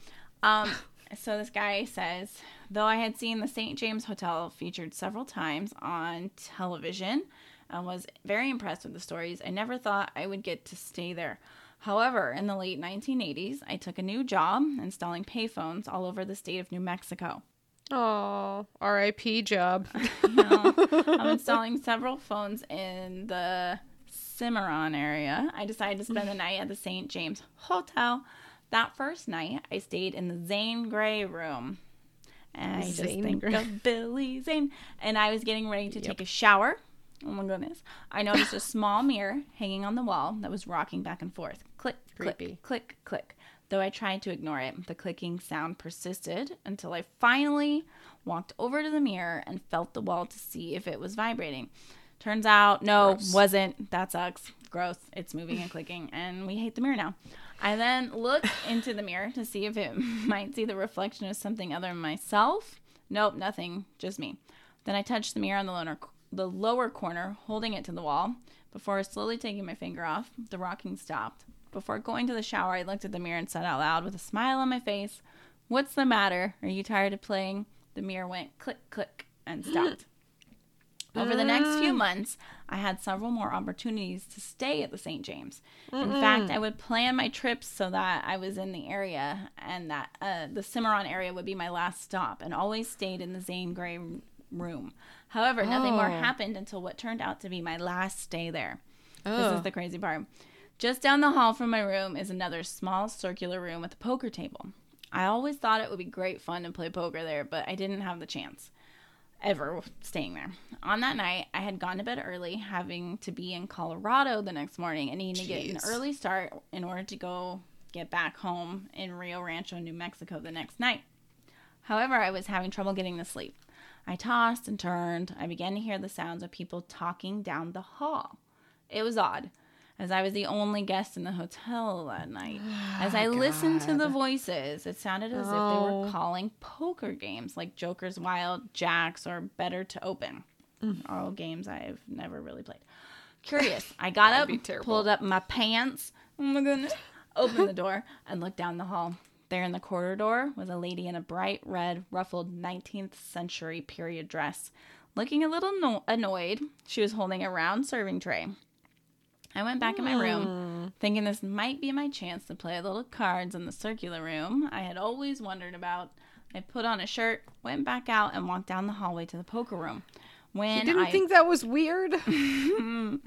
Um so this guy says though i had seen the st james hotel featured several times on television and was very impressed with the stories. I never thought i would get to stay there however in the late 1980s i took a new job installing payphones all over the state of new mexico Oh, R.I.P. job. know, I'm installing several phones in the Cimarron area. I decided to spend the night at the St. James Hotel. That first night, I stayed in the Zane Grey room. And I just Zane think Grey. of Billy Zane. And I was getting ready to take a shower. Oh my goodness. I noticed a small mirror hanging on the wall that was rocking back and forth. Click, Creepy. click, click, click. Though I tried to ignore it, the clicking sound persisted until I finally walked over to the mirror and felt the wall to see if it was vibrating. Turns out, no, Gross. wasn't. That sucks. Gross. It's moving and clicking, and we hate the mirror now. I then looked into the mirror to see if it might see the reflection of something other than myself. Nope, nothing. Just me. Then I touched the mirror on the lower, the lower corner, holding it to the wall. Before slowly taking my finger off, the rocking stopped. Before going to the shower, I looked at the mirror and said out loud with a smile on my face, What's the matter? Are you tired of playing? The mirror went click, click, and stopped. Over the next few months, I had several more opportunities to stay at the St. James. In fact, I would plan my trips so that I was in the area and that uh, the Cimarron area would be my last stop and always stayed in the Zane Grey room. However, nothing more Oh. happened until what turned out to be my last day there. This Oh. is the crazy part. Just down the hall from my room is another small circular room with a poker table. I always thought it would be great fun to play poker there, but I didn't have the chance ever staying there. On that night, I had gone to bed early, having to be in Colorado the next morning and needing to get an early start in order to go get back home in Rio Rancho, New Mexico the next night. However, I was having trouble getting to sleep. I tossed and turned. I began to hear the sounds of people talking down the hall. It was odd, as I was the only guest in the hotel that night. As I listened to the voices, it sounded as if they Oh. were calling poker games like Joker's Wild, Jacks, or Better to Open. All games I've never really played. Curious, I got up, pulled up my pants. Oh my goodness. Opened the door and looked down the hall. There in the corridor was a lady in a bright red, ruffled 19th century period dress. Looking a little no- annoyed, she was holding a round serving tray. I went back in my room, hmm. thinking this might be my chance to play a little cards in the circular room I had always wondered about. I put on a shirt, went back out, and walked down the hallway to the poker room. When You didn't I think that was weird? when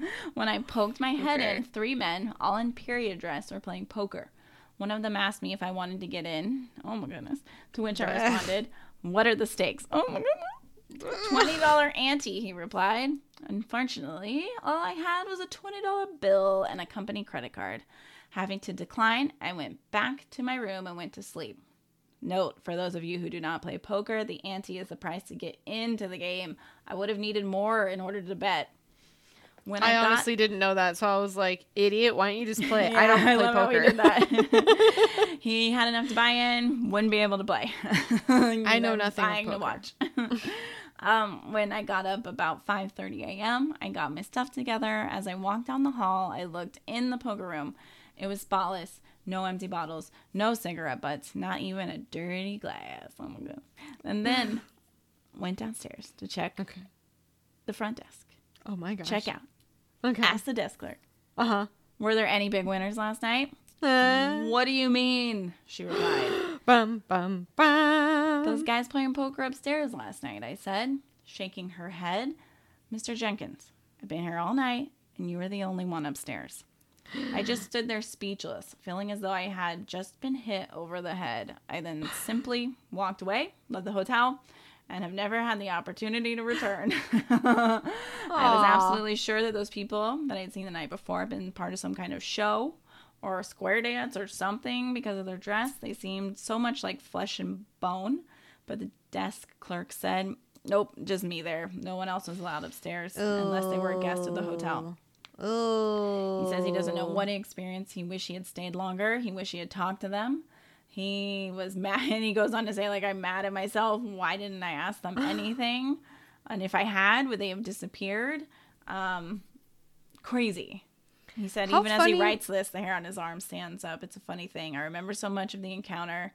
I poked my head Okay. in, three men, all in period dress, were playing poker. One of them asked me if I wanted to get in. Oh my goodness. To which I responded, What are the stakes? Oh my goodness. $20 ante, he replied. Unfortunately, all I had was a $20 bill and a company credit card. Having to decline, I went back to my room and went to sleep. Note for those of you who do not play poker, the ante is the price to get into the game. I would have needed more in order to bet. When I, I got- honestly didn't know that, so I was like, "Idiot! Why don't you just play?" I don't Yeah, play love how poker. he did that. he had enough to buy in, wouldn't be able to play. I know nothing Buying to watch. um, when I got up about 5:30 a.m., I got my stuff together. As I walked down the hall, I looked in the poker room. It was spotless. No empty bottles, no cigarette butts, not even a dirty glass. Oh my god! And then went downstairs to check okay. the front desk. Oh my gosh. Check out. Okay. Ask the desk clerk. Uh huh. Were there any big winners last night? Uh, What do you mean? She replied. bum bum bum. Those guys playing poker upstairs last night, I said, shaking her head. Mr. Jenkins, I've been here all night, and you were the only one upstairs. I just stood there speechless, feeling as though I had just been hit over the head. I then simply walked away, left the hotel, and have never had the opportunity to return. I was absolutely sure that those people that I'd seen the night before had been part of some kind of show or a square dance or something because of their dress. They seemed so much like flesh and bone. But the desk clerk said, Nope, just me there. No one else was allowed upstairs unless they were a guest of the hotel. Oh. He says he doesn't know what he experienced. He wish he had stayed longer. He wish he had talked to them. He was mad, and he goes on to say, like, I'm mad at myself. Why didn't I ask them anything? and if I had, would they have disappeared? Um, crazy. He said, How even as he writes this, the hair on his arm stands up. It's a funny thing. I remember so much of the encounter,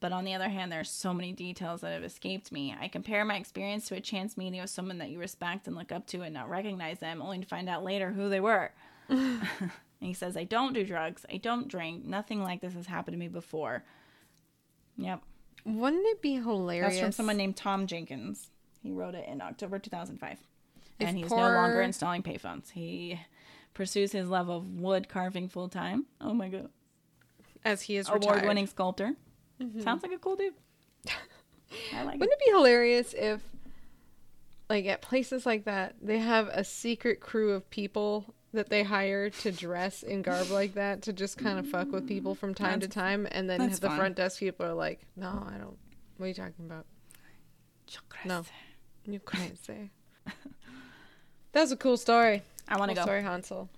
but on the other hand, there are so many details that have escaped me. I compare my experience to a chance meeting with someone that you respect and look up to and not recognize them, only to find out later who they were. and he says, I don't do drugs. I don't drink. Nothing like this has happened to me before. Yep. Wouldn't it be hilarious? That's from someone named Tom Jenkins. He wrote it in October 2005. If and he's no longer installing payphones. He pursues his love of wood carving full time. Oh my god. as he is award winning sculptor. Mm-hmm. Sounds like a cool dude. I like it. Wouldn't it be hilarious if, like, at places like that, they have a secret crew of people that they hire to dress in garb like that to just kind of fuck with people from time to time, and then the fun. front desk people are like, "No, I don't. What are you talking about? No. You crazy." That's a cool story. I want to Cool go. Story, Hansel.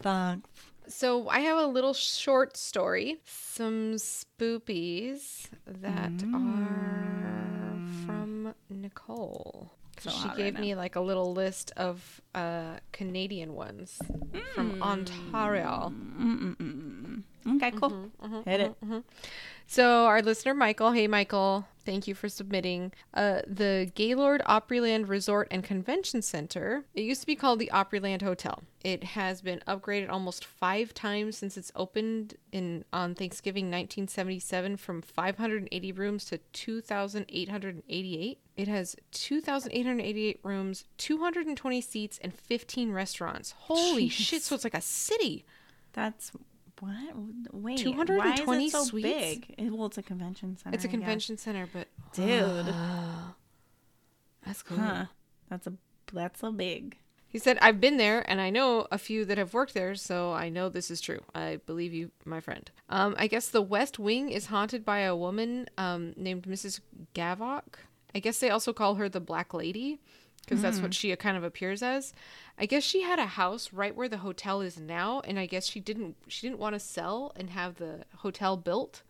Thanks. So I have a little short story, some spoopies that mm. are from Nicole. So she right gave now. me like a little list of uh, Canadian ones from Ontario. Mm-mm-mm. Okay, cool. Mm-hmm, mm-hmm, Hit it. Mm-hmm, so our listener Michael, hey Michael, thank you for submitting. Uh, the Gaylord Opryland Resort and Convention Center. It used to be called the Opryland Hotel. It has been upgraded almost five times since it's opened in on Thanksgiving 1977, from 580 rooms to 2,888. It has 2,888 rooms, 220 seats, and 15 restaurants. Holy Jeez. shit! So it's like a city. That's what? Wait, 220 why is it so suites? big? It- well, it's a convention center. It's a convention center, but dude. That's cool. Huh? That's a that's a big. He said, I've been there and I know a few that have worked there, so I know this is true. I believe you, my friend. Um, I guess the West Wing is haunted by a woman um, named Mrs. Gavok. I guess they also call her the Black Lady because that's what mm-hmm. she kind of appears as. I guess she had a house right where the hotel is now, and I guess she didn't she didn't want to sell and have the hotel built.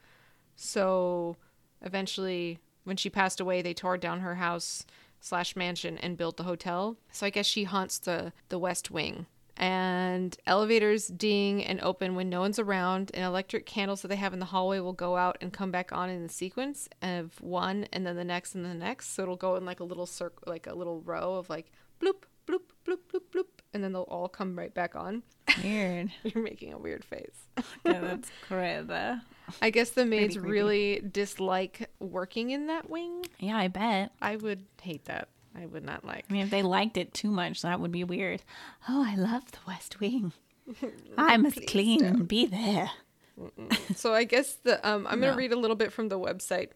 So eventually, when she passed away, they tore down her house slash mansion and built the hotel. So I guess she haunts the the West Wing. And elevators ding and open when no one's around, and electric candles that they have in the hallway will go out and come back on in the sequence of one and then the next and the next. So it'll go in like a little circle, like a little row of like bloop, bloop, bloop, bloop, bloop, and then they'll all come right back on. Weird. You're making a weird face. yeah, that's crazy. I guess the maids really dislike working in that wing. Yeah, I bet. I would hate that. I would not like. I mean, if they liked it too much, that would be weird. Oh, I love the West Wing. I must Please clean don't. and be there. So I guess the um, I'm gonna No. read a little bit from the website.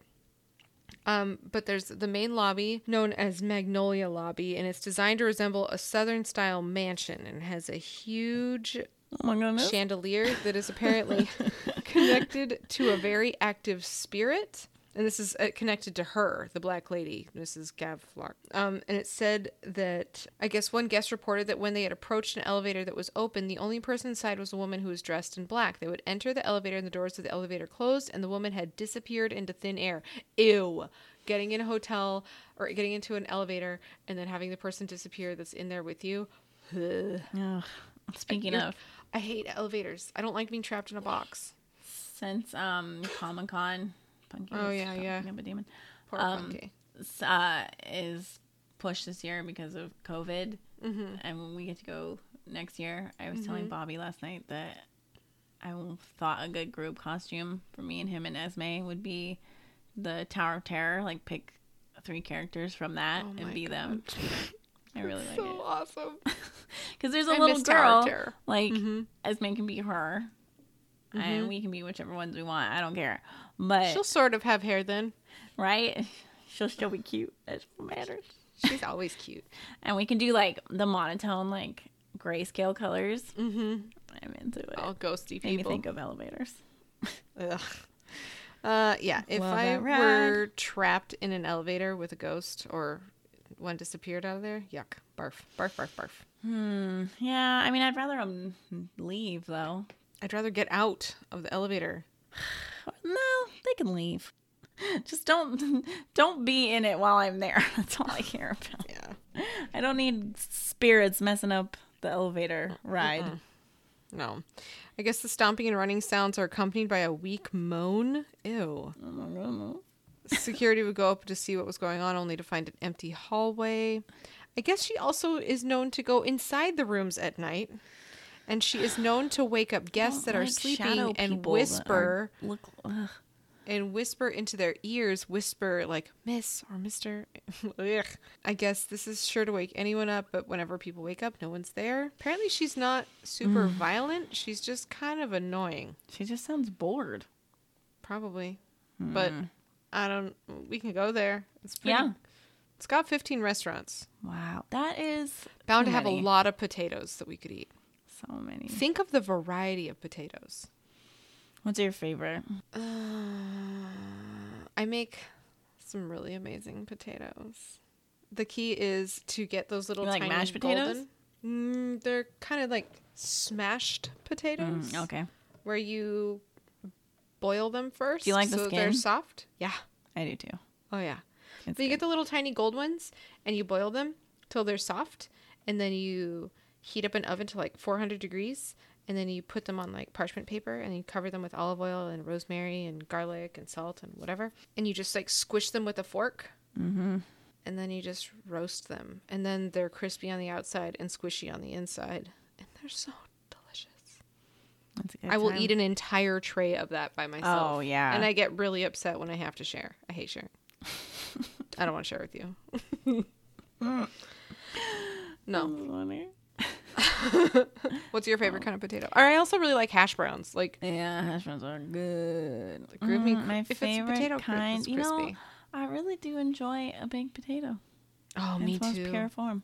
Um, but there's the main lobby known as Magnolia Lobby, and it's designed to resemble a southern style mansion and has a huge Oh chandelier that is apparently connected to a very active spirit. And this is uh, connected to her, the black lady, Mrs. Gavlar. Um, and it said that I guess one guest reported that when they had approached an elevator that was open, the only person inside was a woman who was dressed in black. They would enter the elevator, and the doors of the elevator closed, and the woman had disappeared into thin air. Ew. Getting in a hotel or getting into an elevator and then having the person disappear that's in there with you. Ugh. Speaking You're- of, I hate elevators. I don't like being trapped in a box. since um Comic Con, Pumpkin. Oh, yeah, yeah. Pumpkin Demon, Poor Um, Punky. uh, is pushed this year because of COVID, Mm-hmm. and when we get to go next year, I was telling Bobby last night that I thought a good group costume for me and him and Esme would be the Tower of Terror. Like pick three characters from that Oh and be them. I really like so it So awesome. because there's a I little miss Tower of girl like Mhm. Esme can be her, Mhm. and we can be whichever ones we want. I don't care, but She'll sort of have hair then. right, she'll still be cute. That's what matters. She's always cute. And we can do like the monotone, like grayscale colors. Mm-hmm. I'm into it. All ghosty Made me think of elevators. Ugh. Uh, yeah. If Love I were trapped in an elevator with a ghost or one disappeared out of there, yuck, barf, barf, barf, barf. Hmm. Yeah. I mean, I'd rather um leave though. I'd rather get out of the elevator. No, they can leave. Just don't don't be in it while I'm there. That's all I care about. Yeah. I don't need spirits messing up the elevator ride. No. I guess the stomping and running sounds are accompanied by a weak moan. Ew. Security would go up to see what was going on, only to find an empty hallway. I guess she also is known to go inside the rooms at night. And she is known to wake up guests that are Like sleeping and whisper look. ugh. and whisper into their ears, whisper like Miss or Mister. I guess this is sure to wake anyone up, but whenever people wake up, no one's there. Apparently, she's not super mm. violent. She's just kind of annoying, She just sounds bored. probably. But hmm. I don't. We can go there. It's pretty. Yeah. It's got 15 restaurants. Wow. That is Bound to have many. a lot of potatoes that we could eat. So many. Think of the variety of potatoes. What's your favorite? Uh, I make some really amazing potatoes. The key is to get those little You like tiny mashed potatoes? golden- Mm, they're kind of like smashed potatoes. Mm, okay. Where you boil them first. Do you like the so that They're soft. Yeah. I do too. Oh yeah. It's So you good. get the little tiny gold ones and you boil them till they're soft and then you heat up an oven to like 400 degrees and then you put them on like parchment paper and you cover them with olive oil and rosemary and garlic and salt and whatever and you just like squish them with a fork Mm-hmm. and then you just roast them and then they're crispy on the outside and squishy on the inside and they're so delicious. That's a good I will time. eat an entire tray of that by myself. Oh, yeah. And I get really upset when I have to share. I hate sharing. I don't want to share with you. no. What's your favorite kind of potato? Or I also really like hash browns. Like Yeah, hash browns are good. groove me Mm, my favorite potato crisp, kind. it's You know. I really do enjoy a baked potato. oh, me too. pure form.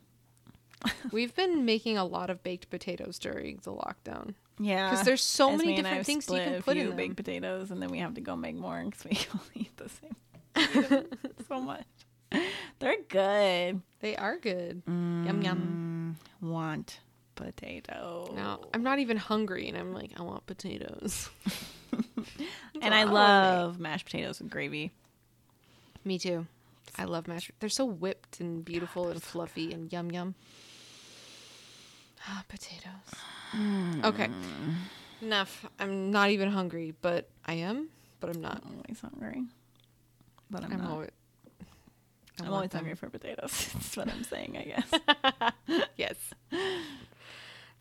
We've been making a lot of baked potatoes during the lockdown. Yeah, because there's so many different things you can put in them. baked potatoes, and then we have to go make more because we only eat the same. we eat them so much. They're good. They are good. Yum yum. Mm, want potato. No, I'm not even hungry, and I'm like, I want potatoes. and I love mashed potatoes with gravy. Me too. I love mashed. They're so whipped and beautiful and fluffy and yum yum. Ah, potatoes. Okay. Enough. I'm not even hungry, but I am. But I'm not. I'm always hungry, but I'm, I'm not. always. I I'm always them. hungry for potatoes. That's what I'm saying, I guess. yes.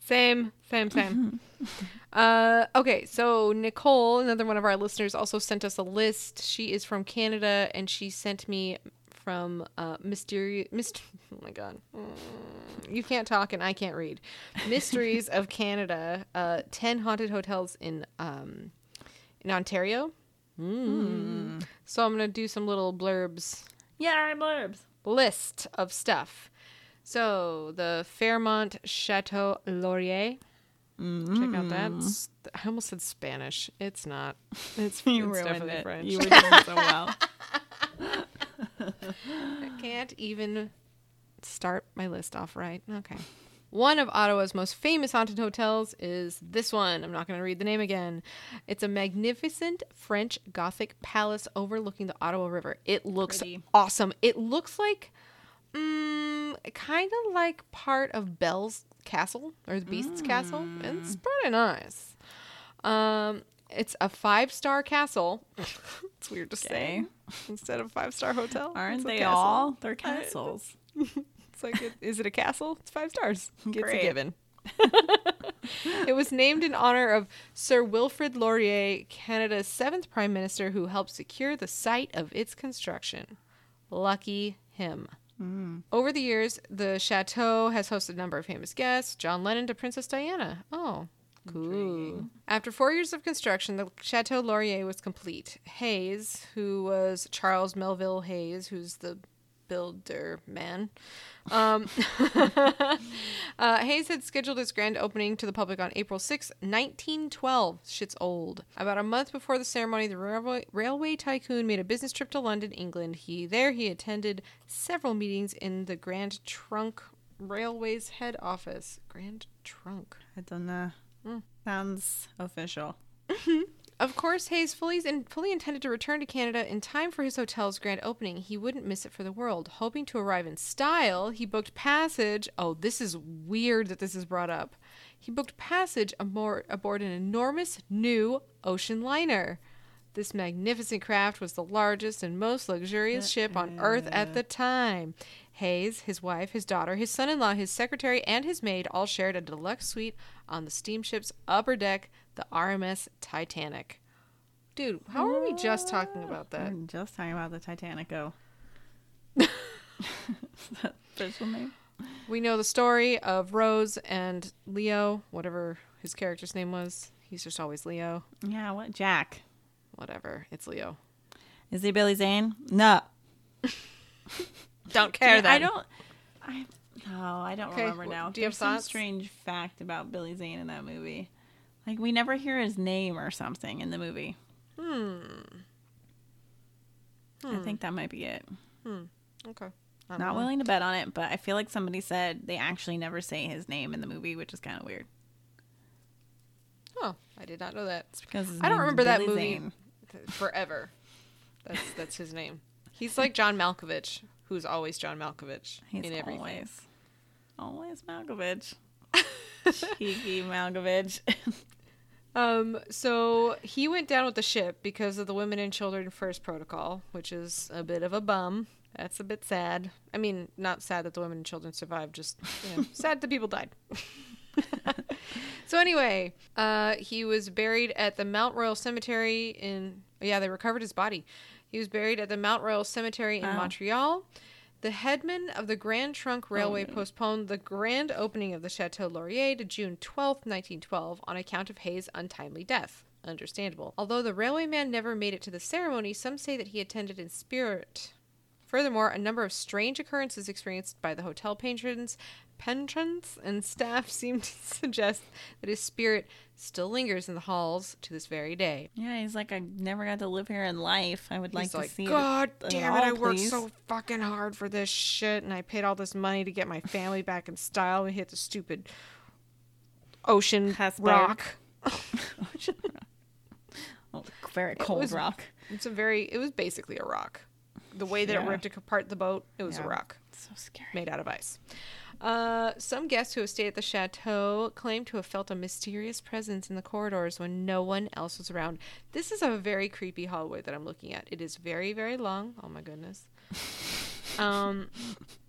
Same, same, same. uh, okay, so Nicole, another one of our listeners, also sent us a list. She is from Canada, and she sent me from uh, mysterious. Myst- oh my god, Mm, you can't talk and I can't read. Mysteries of Canada. Uh, Ten haunted hotels in um, in Ontario. Mm. So I'm gonna do some little blurbs yeah, blurbs. list of stuff. So the Fairmont Chateau Laurier. Check out that. I almost said Spanish. It's not. It's, You it's ruined definitely it. French. You were doing so well. I can't even start my list off right. Okay. One of Ottawa's most famous haunted hotels is this one. I'm not going to read the name again. It's a magnificent French Gothic palace overlooking the Ottawa River. It looks Pretty. awesome. It looks like, mm, kind of like part of Belle's Castle or the Beast's Castle. It's pretty nice. Um, it's a five star castle. it's weird to say instead of five star hotel. Aren't they castle. all? They're castles. It's like, it, is it a castle? It's five stars. It's a given. it was named in honor of Sir Wilfrid Laurier, Canada's seventh prime minister, who helped secure the site of its construction. Lucky him. Over the years, the chateau has hosted a number of famous guests, John Lennon to Princess Diana. Oh, cool. After four years of construction, the Chateau Laurier was complete. Hays, who was Charles Melville Hays, who's the builder man, um, uh, Hays had scheduled his grand opening to the public on April 6, 1912. Shit's old. About a month before the ceremony, the railway, railway tycoon made a business trip to London, England. He there he attended several meetings in the Grand Trunk Railway's head office. Grand Trunk. I don't know. Sounds official. Of course, Hays fully, in, fully intended to return to Canada in time for his hotel's grand opening. He wouldn't miss it for the world. Hoping to arrive in style, he booked passage. Oh, this is weird that this is brought up. He booked passage aboard, aboard an enormous new ocean liner. This magnificent craft was the largest and most luxurious ship on Earth at the uh-uh. time. Hays, his wife, his daughter, his son in law, his secretary, and his maid all shared a deluxe suite on the steamship's upper deck, the RMS Titanic. Dude, how are we just talking about that? We're just talking about the Titanico. Oh. Is that official name? We know the story of Rose and Leo, whatever his character's name was. He's just always Leo. Yeah, what? Jack. Whatever. It's Leo. Is he Billy Zane? No. Don't Yeah, I don't. I no, I don't Okay, remember now. do you have There's some thoughts? strange fact about Billy Zane in that movie. Like we never hear his name or something in the movie. Hmm. I think that might be it. Hmm. Okay. Don't know. willing to bet on it, but I feel like somebody said they actually never say his name in the movie, which is kind of weird. Oh, I did not know that. It's because I don't remember that movie Zane. forever. That's that's his name. He's like John Malkovich, who's always John Malkovich He's in everything. always, always Malkovich. Cheeky Malkovich. Um, so he went down with the ship because of the women and children first protocol, which is a bit of a bum. That's a bit sad. I mean, not sad that the women and children survived, just you know, sad that people died. so anyway, uh, he was buried at the Mount Royal Cemetery in. Yeah, they recovered his body. He was buried at the Mount Royal Cemetery in Wow. Montreal. The headman of the Grand Trunk oh, Railway no. postponed the grand opening of the Chateau Laurier to June 12, 1912, on account of Hays' untimely death. Understandable. Although the railwayman never made it to the ceremony, some say that he attended in spirit. Furthermore, a number of strange occurrences experienced by the hotel patrons, patrons and staff seem to suggest that his spirit still lingers in the halls to this very day. Yeah, he's like, I never got to live here in life. I would like He's to like, see God it. at damn it, all, I worked please." so fucking hard for this shit and I paid all this money to get my family back in style. We hit the stupid ocean Hesberg. rock. Oh, very cold was- rock. It's a very, it was basically a rock. The way that it ripped apart the boat, it was a Yeah. rock So scary. made out of ice. Uh, some guests who have stayed at the chateau claim to have felt a mysterious presence in the corridors when no one else was around. This is a very creepy hallway that I'm looking at. It is very, very long. Oh my goodness. Um,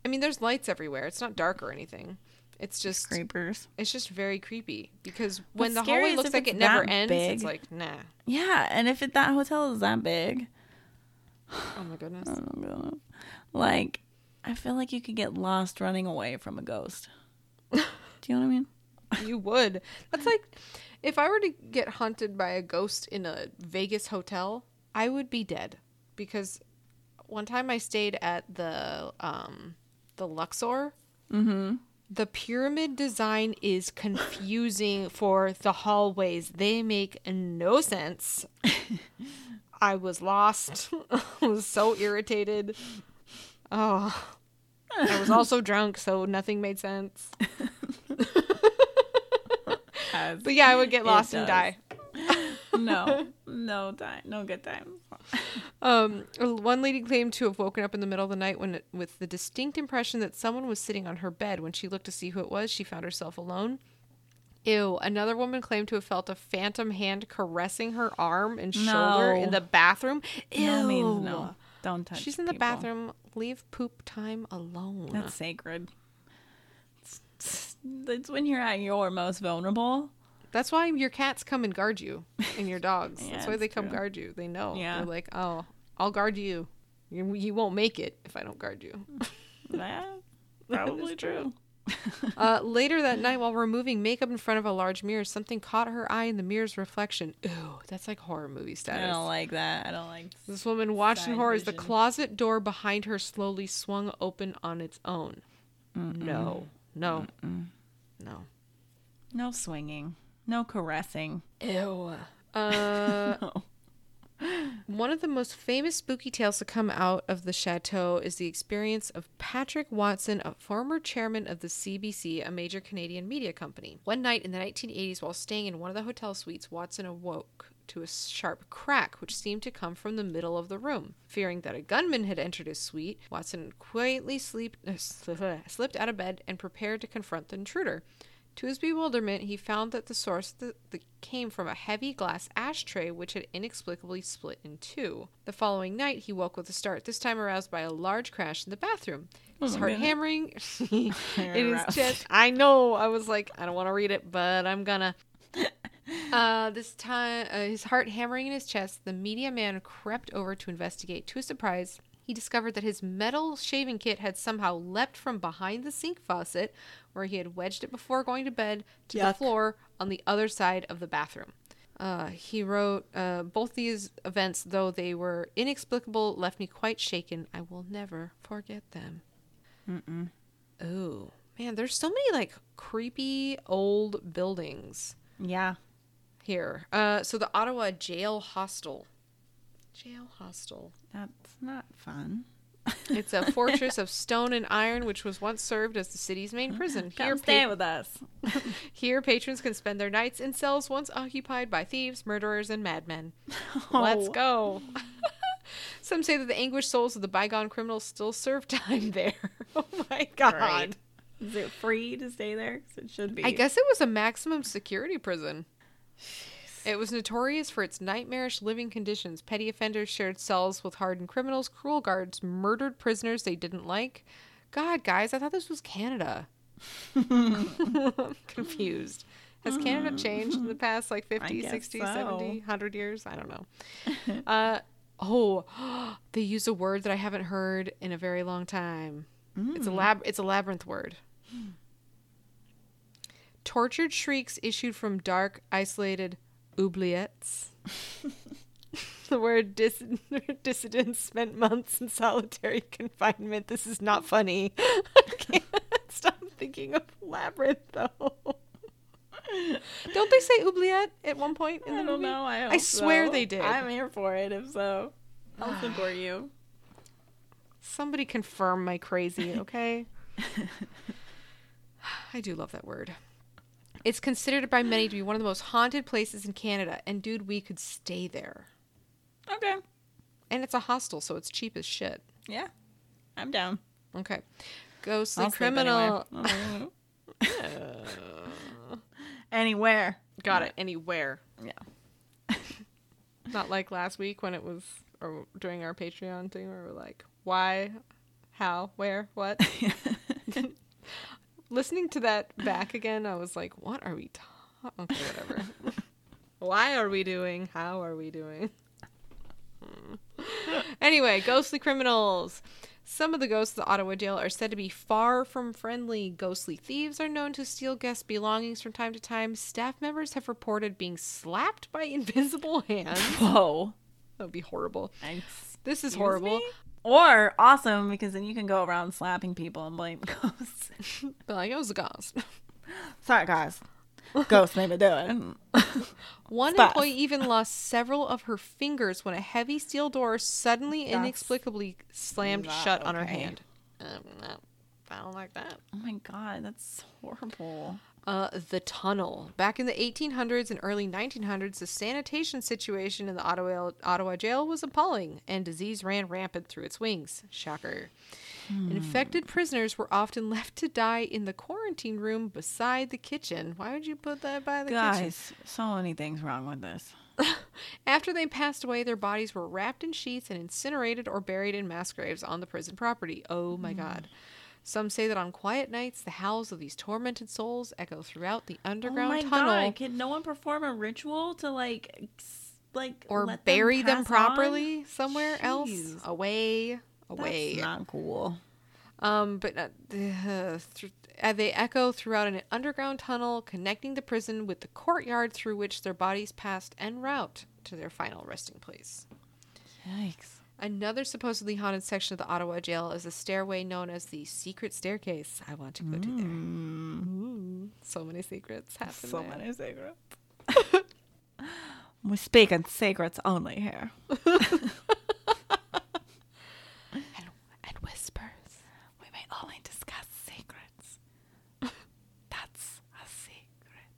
I mean, there's lights everywhere. It's not dark or anything. It's just, Creepers. it's just very creepy because when What's the hallway looks like it never ends, it's like nah. Yeah, and if it, that hotel is that big, Oh my goodness. like, I feel like you could get lost running away from a ghost. Do you know what I mean? you would. That's like if I were to get hunted by a ghost in a Vegas hotel, I would be dead because one time I stayed at the um the Luxor. Mm-hmm. The pyramid design is confusing for the hallways. They make no sense. I was lost. I was so irritated. Oh. I was also drunk, so nothing made sense. But yeah, I would get lost and die. no, no time, no good time. Um, one lady claimed to have woken up in the middle of the night when, with the distinct impression that someone was sitting on her bed. When she looked to see who it was, she found herself alone. Ew. Another woman claimed to have felt a phantom hand caressing her arm and shoulder No. in the bathroom. Ew. No means no. Don't touch. She's in the people. bathroom. Leave poop time alone. That's sacred. It's, it's when you're at your most vulnerable. That's why your cats come and guard you and your dogs. Yeah, That's why they come true. guard you. They know. Yeah. They're like, oh, I'll guard you. You, you won't make it if I don't guard you. Yeah, That probably true. true. Uh, later that night, while removing makeup in front of a large mirror, something caught her eye in the mirror's reflection. Ooh, that's like horror movie status. I don't like that. I don't like. This woman watched in horror as the closet door behind her slowly swung open on its own. No, no, no. No swinging. No caressing. Ew. Uh, No. One of the most famous spooky tales to come out of the chateau is the experience of Patrick Watson, a former chairman of the CBC, a major Canadian media company. One night in the 1980s, while staying in one of the hotel suites, Watson awoke to a sharp crack which seemed to come from the middle of the room. Fearing that a gunman had entered his suite, Watson quietly sleep, uh, slipped out of bed and prepared to confront the intruder. To his bewilderment, he found that the source came from a heavy glass ashtray which had inexplicably split in two. The following night, he woke with a start, this time aroused by a large crash in the bathroom. His Oh, heart man. hammering in his chest. I know. I was like, I don't want to read it, but I'm gonna. Uh, this time, uh, his heart hammering in his chest, the media man crept over to investigate. To his surprise, he discovered that his metal shaving kit had somehow leapt from behind the sink faucet, where he had wedged it before going to bed, to the floor on the other side of the bathroom. Uh, he wrote, uh, both these events, though they were inexplicable, left me quite shaken. I will never forget them. Mm-mm. Oh, man, there's so many like creepy old buildings Yeah. here. Uh, so the Ottawa Jail Hostel. Jail Hostel. That's not fun. It's a fortress of stone and iron, which was once served as the city's main prison. Here, Come stay pa- with us. here, patrons can spend their nights in cells once occupied by thieves, murderers, and madmen. Oh. Let's Oh. go. Some say that the anguished souls of the bygone criminals still serve time there. oh my god. Great. Is it free to stay there? it should be. I guess it was a maximum security prison. It was notorious for its nightmarish living conditions. Petty offenders shared cells with hardened criminals, cruel guards murdered prisoners they didn't like. God, guys, I thought this was Canada. I'm confused. Has Canada hmm. changed in the past like 50, 60, so. 70, 100 years? I don't know. uh, oh, they use a word that I haven't heard in a very long time. It's a hmm. lab it's a labyrinth word. Hmm. Tortured shrieks issued from dark, isolated oubliettes. the word dis- dissidents spent months in solitary confinement. This is not funny. I can't stop thinking of labyrinth though. Don't they say oubliette at one point in the I don't movie? know. I, I swear so. they did. I'm here for it. If so, I'll support you. Somebody confirm my crazy, okay? I do love that word. It's considered by many to be one of the most haunted places in Canada, and dude, we could stay there. Okay. And it's a hostel, so it's cheap as shit. Yeah, I'm down. Okay. Ghostly I'll sleep criminal. anywhere. Anywhere. Got it. Anywhere. Yeah. Not like last week when it was, or during our Patreon thing where we're like, why, how, where, what. Listening to that back again, I was like, what are we talking? Okay, whatever. why are we doing? How are we doing? Hmm. anyway, ghostly criminals. Some of the ghosts of the Ottawa jail are said to be far from friendly. Ghostly thieves are known to steal guests' belongings from time to time. Staff members have reported being slapped by invisible hands. Whoa. That would be horrible. Thanks. This is horrible. me? Or awesome because then you can go around slapping people and blame ghosts. But like, it was a ghost. Sorry, guys. Ghosts made me do it. One employee even lost several of her fingers when a heavy steel door suddenly That's inexplicably slammed shut on her hand. Um, I don't like that. Oh my god, that's horrible. Uh, the tunnel. Back in the 1800s and early 1900s, the sanitation situation in the Ottawa, Ottawa jail was appalling, and disease ran rampant through its wings. Shocker. Infected prisoners were often left to die in the quarantine room beside the kitchen. Why would you put that by the kitchen? Guys, so many things wrong with this. After they passed away, their bodies were wrapped in sheets and incinerated or buried in mass graves on the prison property. Oh my god. Some say that on quiet nights, the howls of these tormented souls echo throughout the underground oh my tunnel. god, can no one perform a ritual to like like or bury them, pass properly on? somewhere else Jeez. away away That's not cool. um but uh, thr- uh, they echo throughout an underground tunnel connecting the prison with the courtyard through which their bodies passed en route to their final resting place Yikes. Another supposedly haunted section of the ottawa jail is a stairway known as the secret staircase i want to go to there mm. Ooh, so many secrets happen So there. many secrets. we speak in secrets only here. and, and whispers We may only discuss secrets. That's a secret.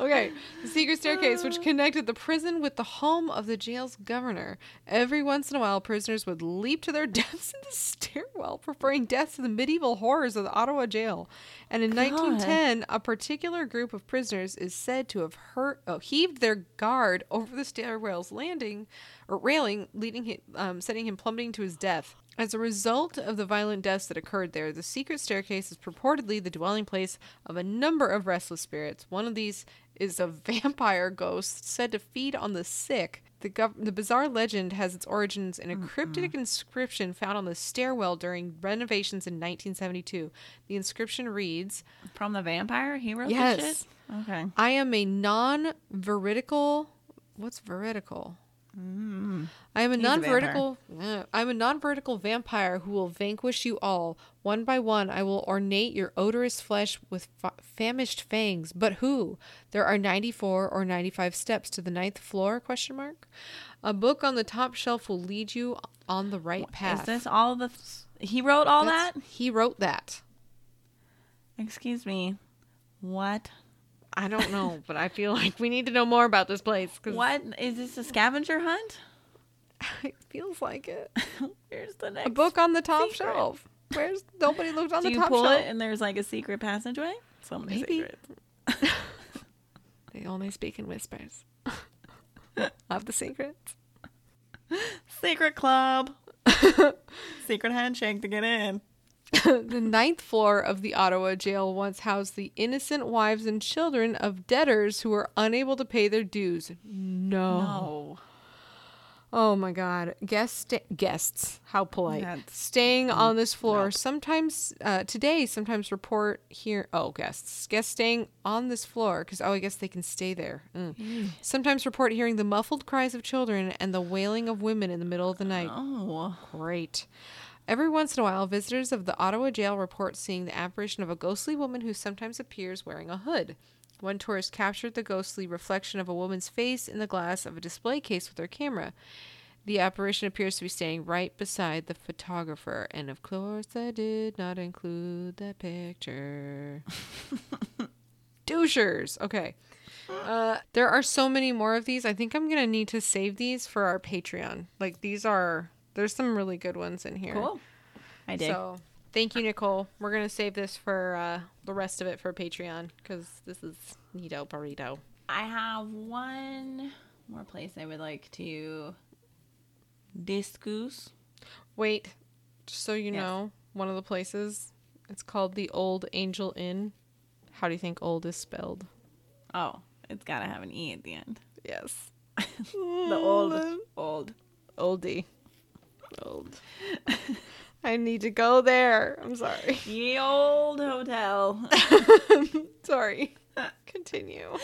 Okay, the secret staircase, which connected the prison with the home of the jail's governor. Every once in a while, prisoners would leap to their deaths in the stairwell, preferring death to the medieval horrors of the Ottawa jail. And in 1910, a particular group of prisoners is said to have hurt, oh, heaved their guard over the stairwell's landing or railing, leading him, um, sending him plummeting to his death. As a result of the violent deaths that occurred there, the secret staircase is purportedly the dwelling place of a number of restless spirits. One of these is a vampire ghost said to feed on the sick. The, gov- the bizarre legend has its origins in a cryptic inscription found on the stairwell during renovations in 1972. The inscription reads, From the vampire? He wrote this Yes. shit? Okay. I am a non veridical. What's veridical? I am a He's non-vertical. Uh, I'm a non-vertical vampire who will vanquish you all one by one. I will ornate your odorous flesh with fa- famished fangs. But who? There are 94 or 95 steps to the ninth floor? Question mark. A book on the top shelf will lead you on the right path. Is this all the. He wrote all That's- that? He wrote that. Excuse me. What? I don't know, but I feel like we need to know more about this place because What? Is this a scavenger hunt? it feels like it. Here's the next. A book on the top secret. shelf. Where's nobody looked on Do the you top pull shelf? it and there's like a secret passageway? So many Maybe. secrets. They only speak in whispers of the secrets. Secret club. secret handshake to get in. the ninth floor of the Ottawa jail once housed the innocent wives and children of debtors who were unable to pay their dues. No. No. Oh my god. Guest guests. How polite. That's- Staying on this floor. Sometimes uh today sometimes report here oh guests. Guests staying on this floor cuz oh I guess they can stay there. Mm. Sometimes report hearing the muffled cries of children and the wailing of women in the middle of the night. Oh. Great. Every once in a while, visitors of the Ottawa jail report seeing the apparition of a ghostly woman who sometimes appears wearing a hood. One tourist captured the ghostly reflection of a woman's face in the glass of a display case with her camera. The apparition appears to be standing right beside the photographer, and of course, I did not include that picture. Douchers. Okay. Uh, there are so many more of these. I think I'm gonna need to save these for our Patreon. Like these are there's some really good ones in here. Cool. I did. So thank you, Nicole. We're gonna save this for uh, the rest of it for Patreon because this is neato burrito. I have one more place I would like to discuss. Wait, just so you Yes. know, one of the places it's called the Old Angel Inn. How do you think old is spelled? Oh, it's gotta have an e at the end. Yes, The old, old. oldie, old. I need to go there. I'm sorry. Ye old hotel. sorry. Continue.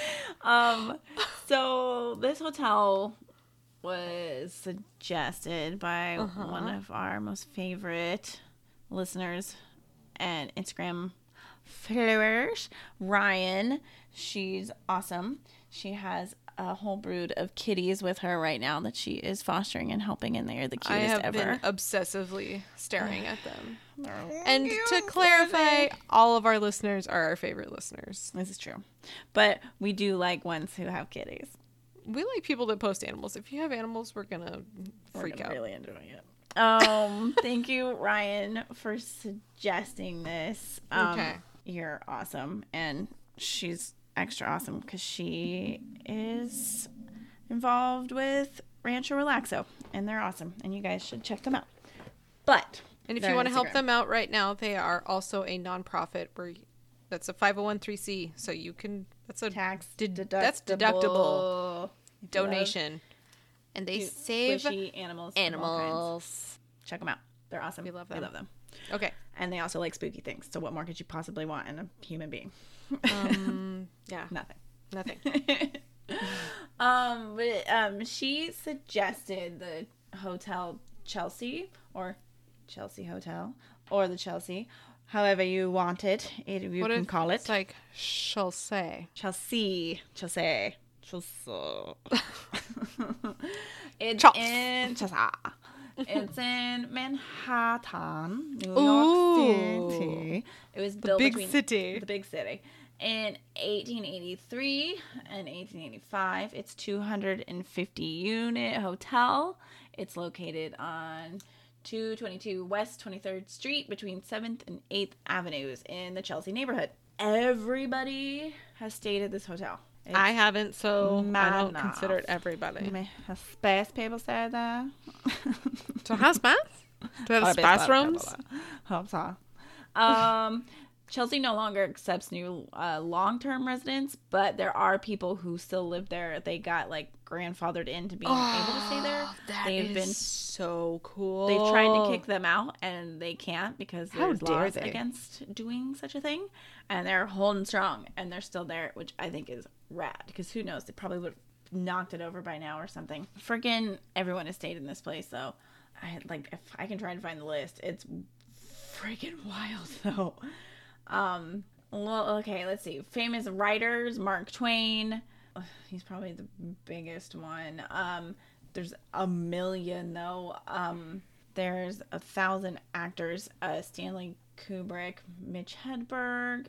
um, so this hotel was suggested by one of our most favorite listeners and Instagram followers, Ryan. She's awesome. She has a whole brood of kitties with her right now that she is fostering and helping, and they are the cutest I cutest have ever. been obsessively staring at them. And to clarify, all of our listeners are our favorite listeners. this is true, but we do like ones who have kitties. We like people that post animals. If you have animals, we're gonna We're freak gonna out. Really enjoy it. Um, thank you, Ryan, for suggesting this. Um, Okay. You're awesome, and she's extra awesome because she is involved with Rancho Relaxo, and they're awesome, and you guys should check them out. But And if you want to help them out right now, they are also a nonprofit where that's a 501c, so you can that's a tax Ded- deductible, that's deductible love donation. And they cute, save animals. of all kinds. animals. Check them out. They're awesome. We love We them. love them. Okay. And they also like spooky things. So what more could you possibly want in a human being? Um yeah, Nothing. nothing. um, but um, she suggested the Hotel Chelsea or Chelsea Hotel or the Chelsea, however you want it. it you What can call it It's like. Chelsea. Chelsea. Chelsea. it's in Chelsea. It's in Manhattan, New Ooh. York City. It was built big between- city. The big city. In 1883 and 1885, it's 250 unit hotel. It's located on 222 West 23rd Street between 7th and 8th Avenues in the Chelsea neighborhood. Everybody has stayed at this hotel. It's I haven't, so I don't enough. consider it everybody. Has space people stay there? So how's bath? Do it have space rooms? Hope so. Um, Chelsea no longer accepts new uh, long-term residents, but there are people who still live there. They got like grandfathered into being able to stay there. That They've is been so cool. They've tried to kick them out and they can't because How there's laws they. against doing such a thing. And they're holding strong and they're still there, which I think is rad because who knows? They probably would have knocked it over by now or something. Friggin' everyone has stayed in this place though. I like if I can try and find the list, it's freaking wild though. Um, well, okay, let's see. Famous writers: Mark Twain. He's probably the biggest one. Um, there's a million though. Um, there's a thousand actors: uh, Stanley Kubrick, Mitch Hedberg.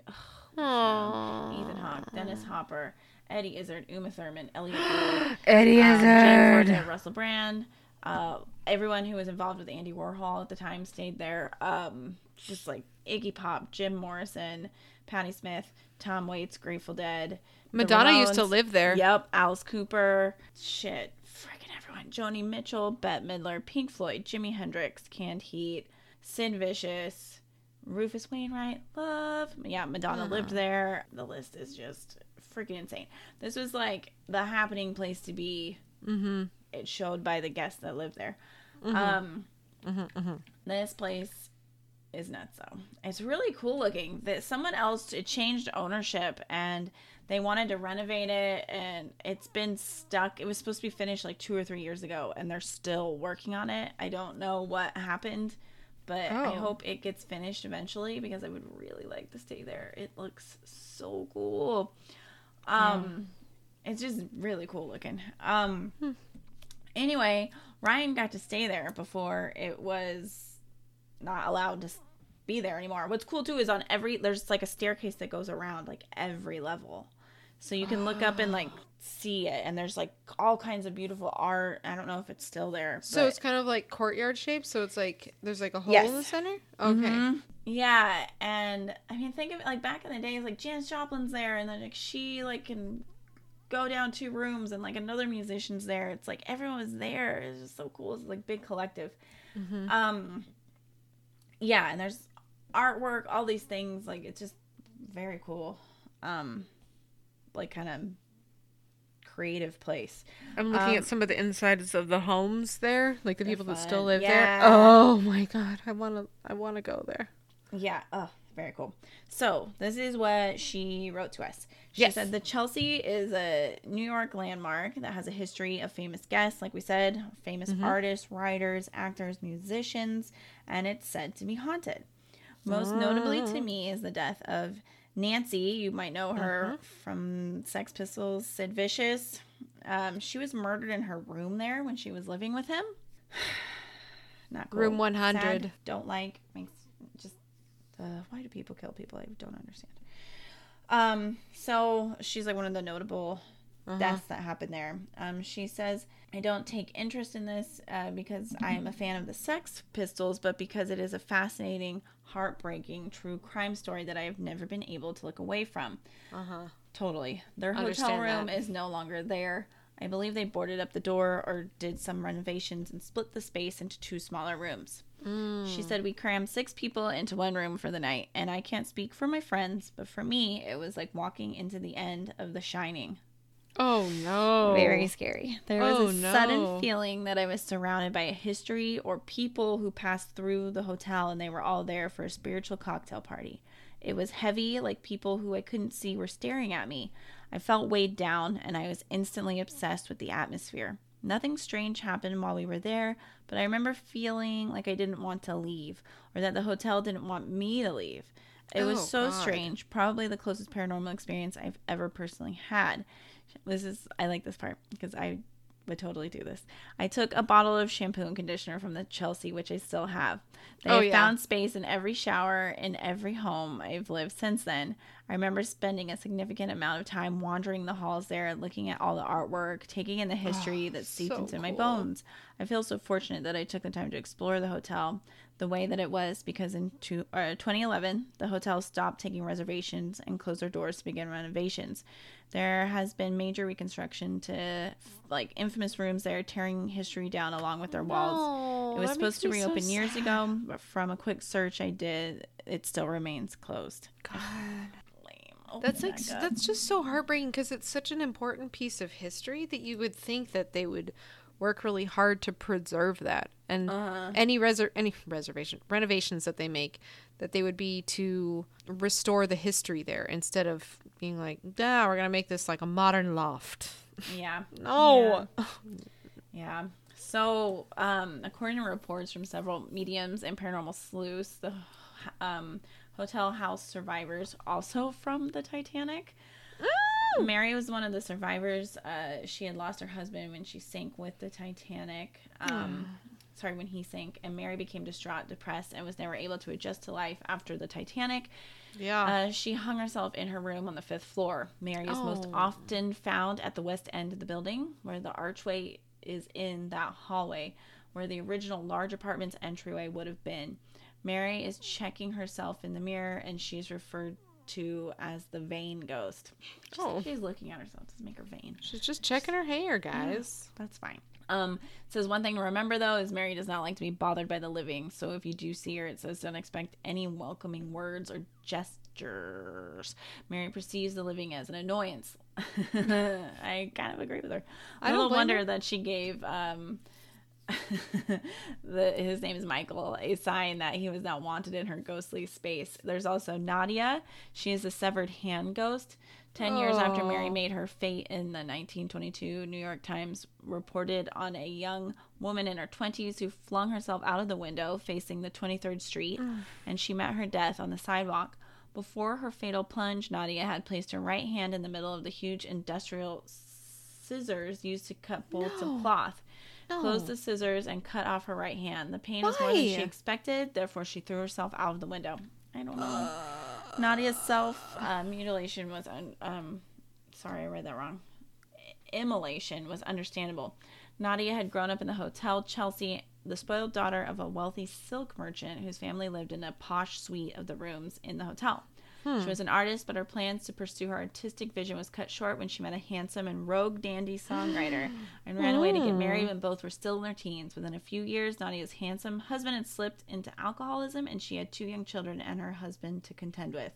Ethan Hawke, Dennis Hopper, Eddie Izzard, Uma Thurman, Elliott Gould, Eddie um, Jane Fonda, Russell Brand. Uh, everyone who was involved with Andy Warhol at the time stayed there. Um, just like Iggy Pop, Jim Morrison, Patti Smith, Tom Waits, Grateful Dead. Madonna used to live there. Yep, Alice Cooper. Shit, freaking everyone. Joni Mitchell, Bette Midler, Pink Floyd, Jimi Hendrix, Canned Heat, Sid Vicious, Rufus Wainwright, Love. Yeah, Madonna lived there. The list is just freaking insane. This was like the happening place to be Mm-hmm. it showed by the guests that lived there. Mm-hmm. Um, this place is nuts though. It's really cool looking. That someone else it changed ownership and they wanted to renovate it and it's been stuck. It was supposed to be finished like 2 or 3 years ago and they're still working on it. I don't know what happened, but I Oh. hope it gets finished eventually because I would really like to stay there. It looks so cool. Um it's just really cool looking. Um anyway, Ryan got to stay there before it was not allowed to be there anymore. What's cool too is on every there's like a staircase that goes around like every level. So you can look up and like see it and there's like all kinds of beautiful art. I don't know if it's still there. So but- it's kind of like courtyard shape. So it's like there's like a hole Yes. in the center. Okay. Mhm. Yeah, and I mean, think of it like back in the days, like Janis Joplin's there, and then like she like can go down two rooms, and like another musician's there. It's like everyone was there. It's just so cool. It's like big collective. Um, yeah, and there's artwork, all these things. Like it's just very cool. Um, like kind of creative place. I'm looking Um, at some of the insides of the homes there, like the people that still live Yeah. there. Oh my god, I want to I want to go there. Yeah. Oh, very cool. So this is what she wrote to us. She Yes. said the Chelsea is a New York landmark that has a history of famous guests, like we said, famous mm-hmm. artists, writers, actors, musicians, and it's said to be haunted. Most notably to mm. me is the death of Nancy. You might know her mm-hmm. from Sex Pistols, Sid Vicious. Um, she was murdered in her room there when she was living with him. Not cool. Room 100. Sad. Don't like. Makes. Uh, why do people kill people? I don't understand. Um. So she's like one of the notable deaths that happened there. Um. She says, "I don't take interest in this uh, because I am a fan of the Sex Pistols, but because it is a fascinating, heartbreaking true crime story that I have never been able to look away from." Uh huh. Totally. Their hotel room that. is no longer there. I believe they boarded up the door or did some renovations and split the space into two smaller rooms. She said we crammed six people into one room for the night, and I can't speak for my friends, but for me, it was like walking into the end of The Shining. Oh no. Very scary. There was Oh, a no. sudden feeling that I was surrounded by a history or people who passed through the hotel and they were all there for a spiritual cocktail party. It was heavy, like people who I couldn't see were staring at me. I felt weighed down and I was instantly obsessed with the atmosphere. Nothing strange happened while we were there, but I remember feeling like I didn't want to leave or that the hotel didn't want me to leave. It was Oh, so God. strange, probably the closest paranormal experience I've ever personally had. This is I like this part because I would totally do this. I took a bottle of shampoo and conditioner from the Chelsea, which I still have. They Oh, have yeah. found space in every shower in every home I've lived since then. I remember spending a significant amount of time wandering the halls there, looking at all the artwork, taking in the history that seeped Oh, so into my bones. I feel so fortunate that I took the time to explore the hotel the way that it was because in two, uh, 2011, the hotel stopped taking reservations and closed their doors to begin renovations. There has been major reconstruction to like infamous rooms there, tearing history down along with their walls. No, it was supposed to me so reopen years ago, but from a quick search I did, it still remains closed. God. Oh That's like God. that's just so heartbreaking because it's such an important piece of history that you would think that they would work really hard to preserve that and Uh-huh. any reser- any reservation renovations that they make that they would be to restore the history there instead of being like yeah we're gonna make this like a modern loft yeah. no Yeah. So, um, according to reports from several mediums and paranormal sleuths, the um, hotel house survivors, also from the Titanic. Mary was one of the survivors. Uh, she had lost her husband when she sank with the Titanic. Um, sorry, when he sank, and Mary became distraught, depressed, and was never able to adjust to life after the Titanic. yeah Uh, she hung herself in her room on the fifth floor. Mary is most Oh. often found at the west end of the building, where the archway is in that hallway, where the original large apartment's entryway would have been. Mary is checking herself in the mirror, and she's referred to as the vain ghost. Just, Oh. She's looking at herself to make her vain. she's just checking her hair guys That's fine. Um, it says one thing to remember though is Mary does not like to be bothered by the living. So if you do see her, it says don't expect any welcoming words or gestures. Mary perceives the living as an annoyance. I kind of agree with her. I I don't wonder her. that she gave um the his name is Michael, a sign that he was not wanted in her ghostly space. There's also Nadia. She is a severed hand ghost. Ten years after Mary Oh. made her fate in the 1922 New York Times reported on a young woman in her 20s who flung herself out of the window facing the 23rd Street, and she met her death on the sidewalk. Before her fatal plunge, Nadia had placed her right hand in the middle of the huge industrial scissors used to cut bolts No. of cloth closed the scissors and cut off her right hand. The pain was more than she Why? expected, therefore she threw herself out of the window. I don't know. Nadia's self uh, mutilation was un- um sorry, I read that wrong. Immolation was understandable. Nadia had grown up in the Hotel Chelsea, the spoiled daughter of a wealthy silk merchant whose family lived in a posh suite of the rooms in the hotel. She was an artist, but her plans to pursue her artistic vision was cut short when she met a handsome and rogue dandy songwriter and ran away to get married when both were still in their teens. Within a few years, Nadia's handsome husband had slipped into alcoholism and she had two young children and her husband to contend with.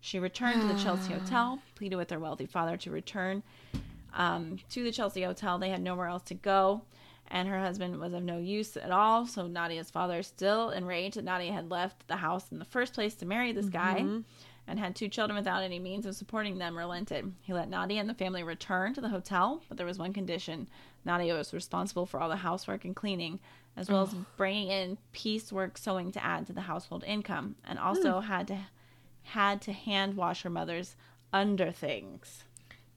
She returned to the Chelsea Hotel, pleaded with her wealthy father to return um, to the Chelsea Hotel. They had nowhere else to go, and her husband was of no use at all. So Nadia's father, still enraged that Nadia had left the house in the first place to marry this guy and had two children without any means of supporting them, relented. He let Nadia and the family return to the hotel, but there was one condition. Nadia was responsible for all the housework and cleaning, as well as bringing in piecework sewing to add to the household income, and also had to had to hand wash her mother's underthings.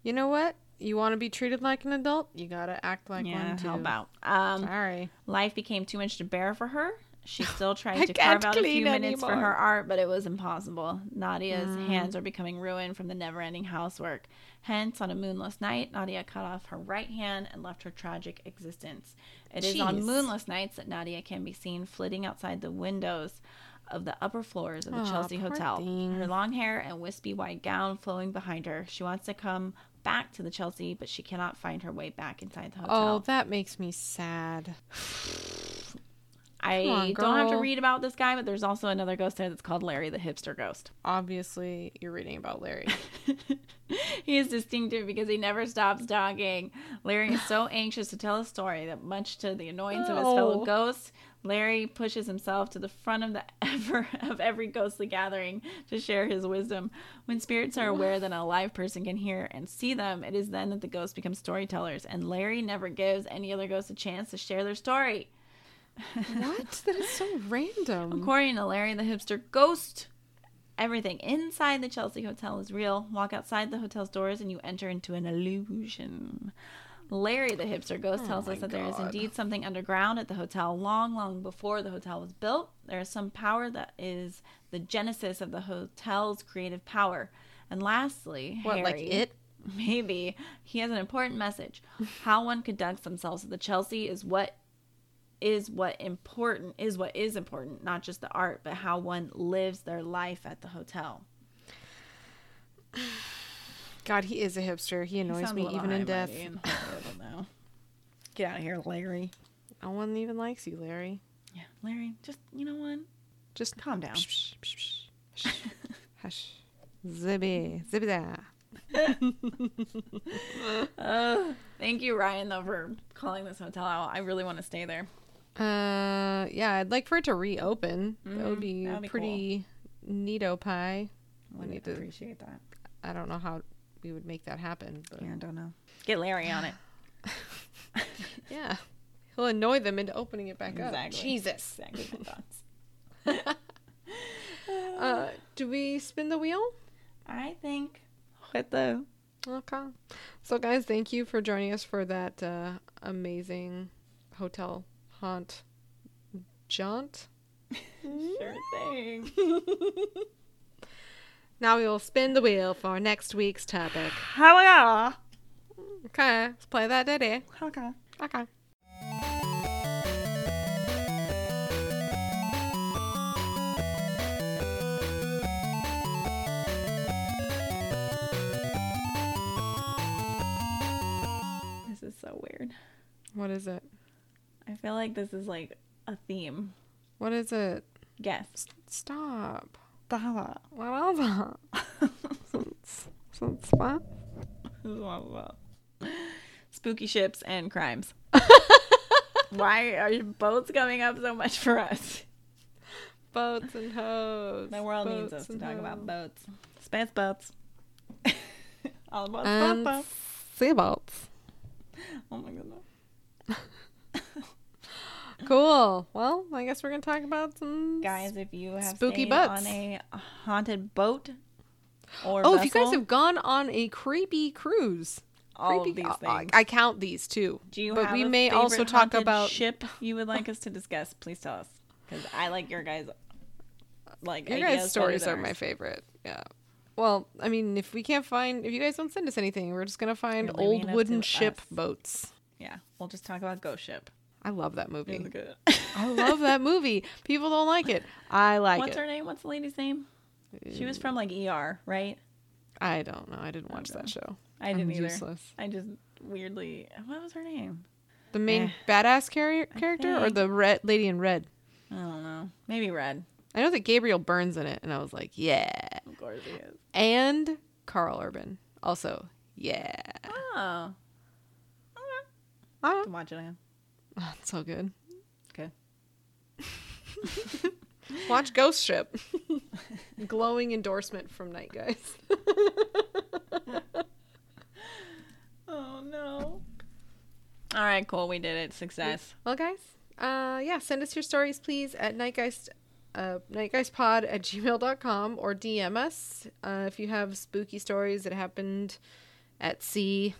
You know what? You want to be treated like an adult? You gotta act like Yeah, one too. how about? Um, Sorry. life became too much to bear for her. She still tried to carve out a few minutes for her art, but it was impossible. Nadia's Mm. hands were becoming ruined from the never ending housework. Hence, on a moonless night, Nadia cut off her right hand and left her tragic existence. It is on moonless nights that Nadia can be seen flitting outside the windows of the upper floors of the Aw, Chelsea Hotel. thing. Her long hair and wispy white gown flowing behind her. She wants to come back to the Chelsea, but she cannot find her way back inside the hotel. Oh, that makes me sad. I on, don't have to read about this guy, but there's also another ghost there that's called Larry the Hipster Ghost. Obviously, you're reading about Larry. he is distinctive because he never stops talking. Larry is so anxious to tell a story that, much to the annoyance of his fellow Oh. ghosts, Larry pushes himself to the front of the ever of every ghostly gathering to share his wisdom. When spirits are aware that a live person can hear and see them, it is then that the ghosts become storytellers, and Larry never gives any other ghost a chance to share their story. What? That is so random. According to Larry the hipster ghost, everything inside the Chelsea Hotel is real. Walk outside the hotel's doors and you enter into an illusion. Larry the hipster ghost Oh tells us that there is indeed something underground at the hotel long, long before the hotel was built. There is some power that is the genesis of the hotel's creative power. And lastly, What, like Harry- it? Maybe. He has an important message. How one conducts themselves at the Chelsea is what is what important is what is important, not just the art, but how one lives their life at the hotel. God, he is a hipster. He annoys a me even in death. mighty and horrible now. Get out of here, Larry. No one even likes you, Larry. Yeah, Larry, just you know what? Just Calm down. Psh, psh, psh, psh, psh. Hush. Zibby. Zibby da. Uh, thank you, Ryan, though, for calling this hotel out. I really want to stay there. Uh, yeah, I'd like for it to reopen. that Mhm, would be, that'd be pretty neato pie. I need to- appreciate that. I don't know how we would make that happen, but Yeah, I don't know. Get Larry on it. yeah. He'll annoy them into opening it back up. Exactly. Jesus. Exactly. Uh, do we spin the wheel? I think the Okay. So, guys, thank you for joining us for that uh, amazing hotel haunt jaunt. sure thing. Now we will spin the wheel for next week's topic. How yeah. Okay, let's play that ditty. Okay. Okay. This is so weird. What is it? Feel like this is like a theme. What is it? Guess. Stop. Stop. What else? Since- since what? Spooky ships and crimes. Why are your boats coming up so much for us? Boats and hoes. The world needs us to and talk about boats. Space boats. All about And space boats. Seaboats. Oh my goodness. Cool. Well, I guess we're gonna talk about some Guys, if you have Spooky boats. on a haunted boat or Oh, if you guys have gone on a creepy cruise, all creepy, these I- things. I, count these too. Do you but have we a may also talk about ship you would like us to discuss? Please tell us, because I like your guys. Like Your guys' stories are my favorite. Yeah. Well, I mean, if we can't find, if you guys don't send us anything, we're just gonna find old wooden ship us. boats. Yeah, we'll just talk about Ghost Ship. I love that movie. I love that movie. People don't like it. I like What's it. What's her name? What's the lady's name? She was from like ER, right? I don't know. I didn't watch don't that show. I didn't either. useless. I just weirdly. What was her name? The main Eh. badass carrier, character or the red lady in red? I don't know. Maybe Red. I know that Gabriel Byrne's in it, and I was like, yeah. Of course he is. And Karl Urban, also, yeah. Oh, Ah, I'm watching him. Oh, it's so good. Okay. Watch Ghost Ship. Glowing endorsement from Nightgeist. Oh no. All right, cool. We did it. Success. Well, guys, uh, yeah, send us your stories, please, at nightgeist, uh, nightgeistpod at gmail.com or DM us uh, if you have spooky stories that happened at sea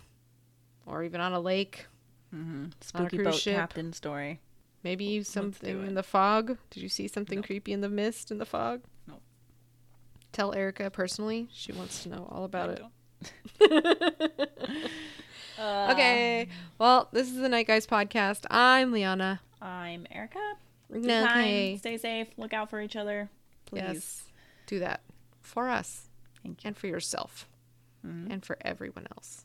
or even on a lake. Mm-hmm. Spooky boat ship. captain story. Maybe something in the fog. Did you see something creepy in the mist in the fog? Nope. Tell Erica personally. She wants to know all about it. Uh, okay. Well, this is the Nightgeist podcast. I'm Liana. I'm Erica. Okay. Stay safe. Look out for each other. Please. Yes. Do that for us Thank you. and for yourself Mhm. and for everyone else.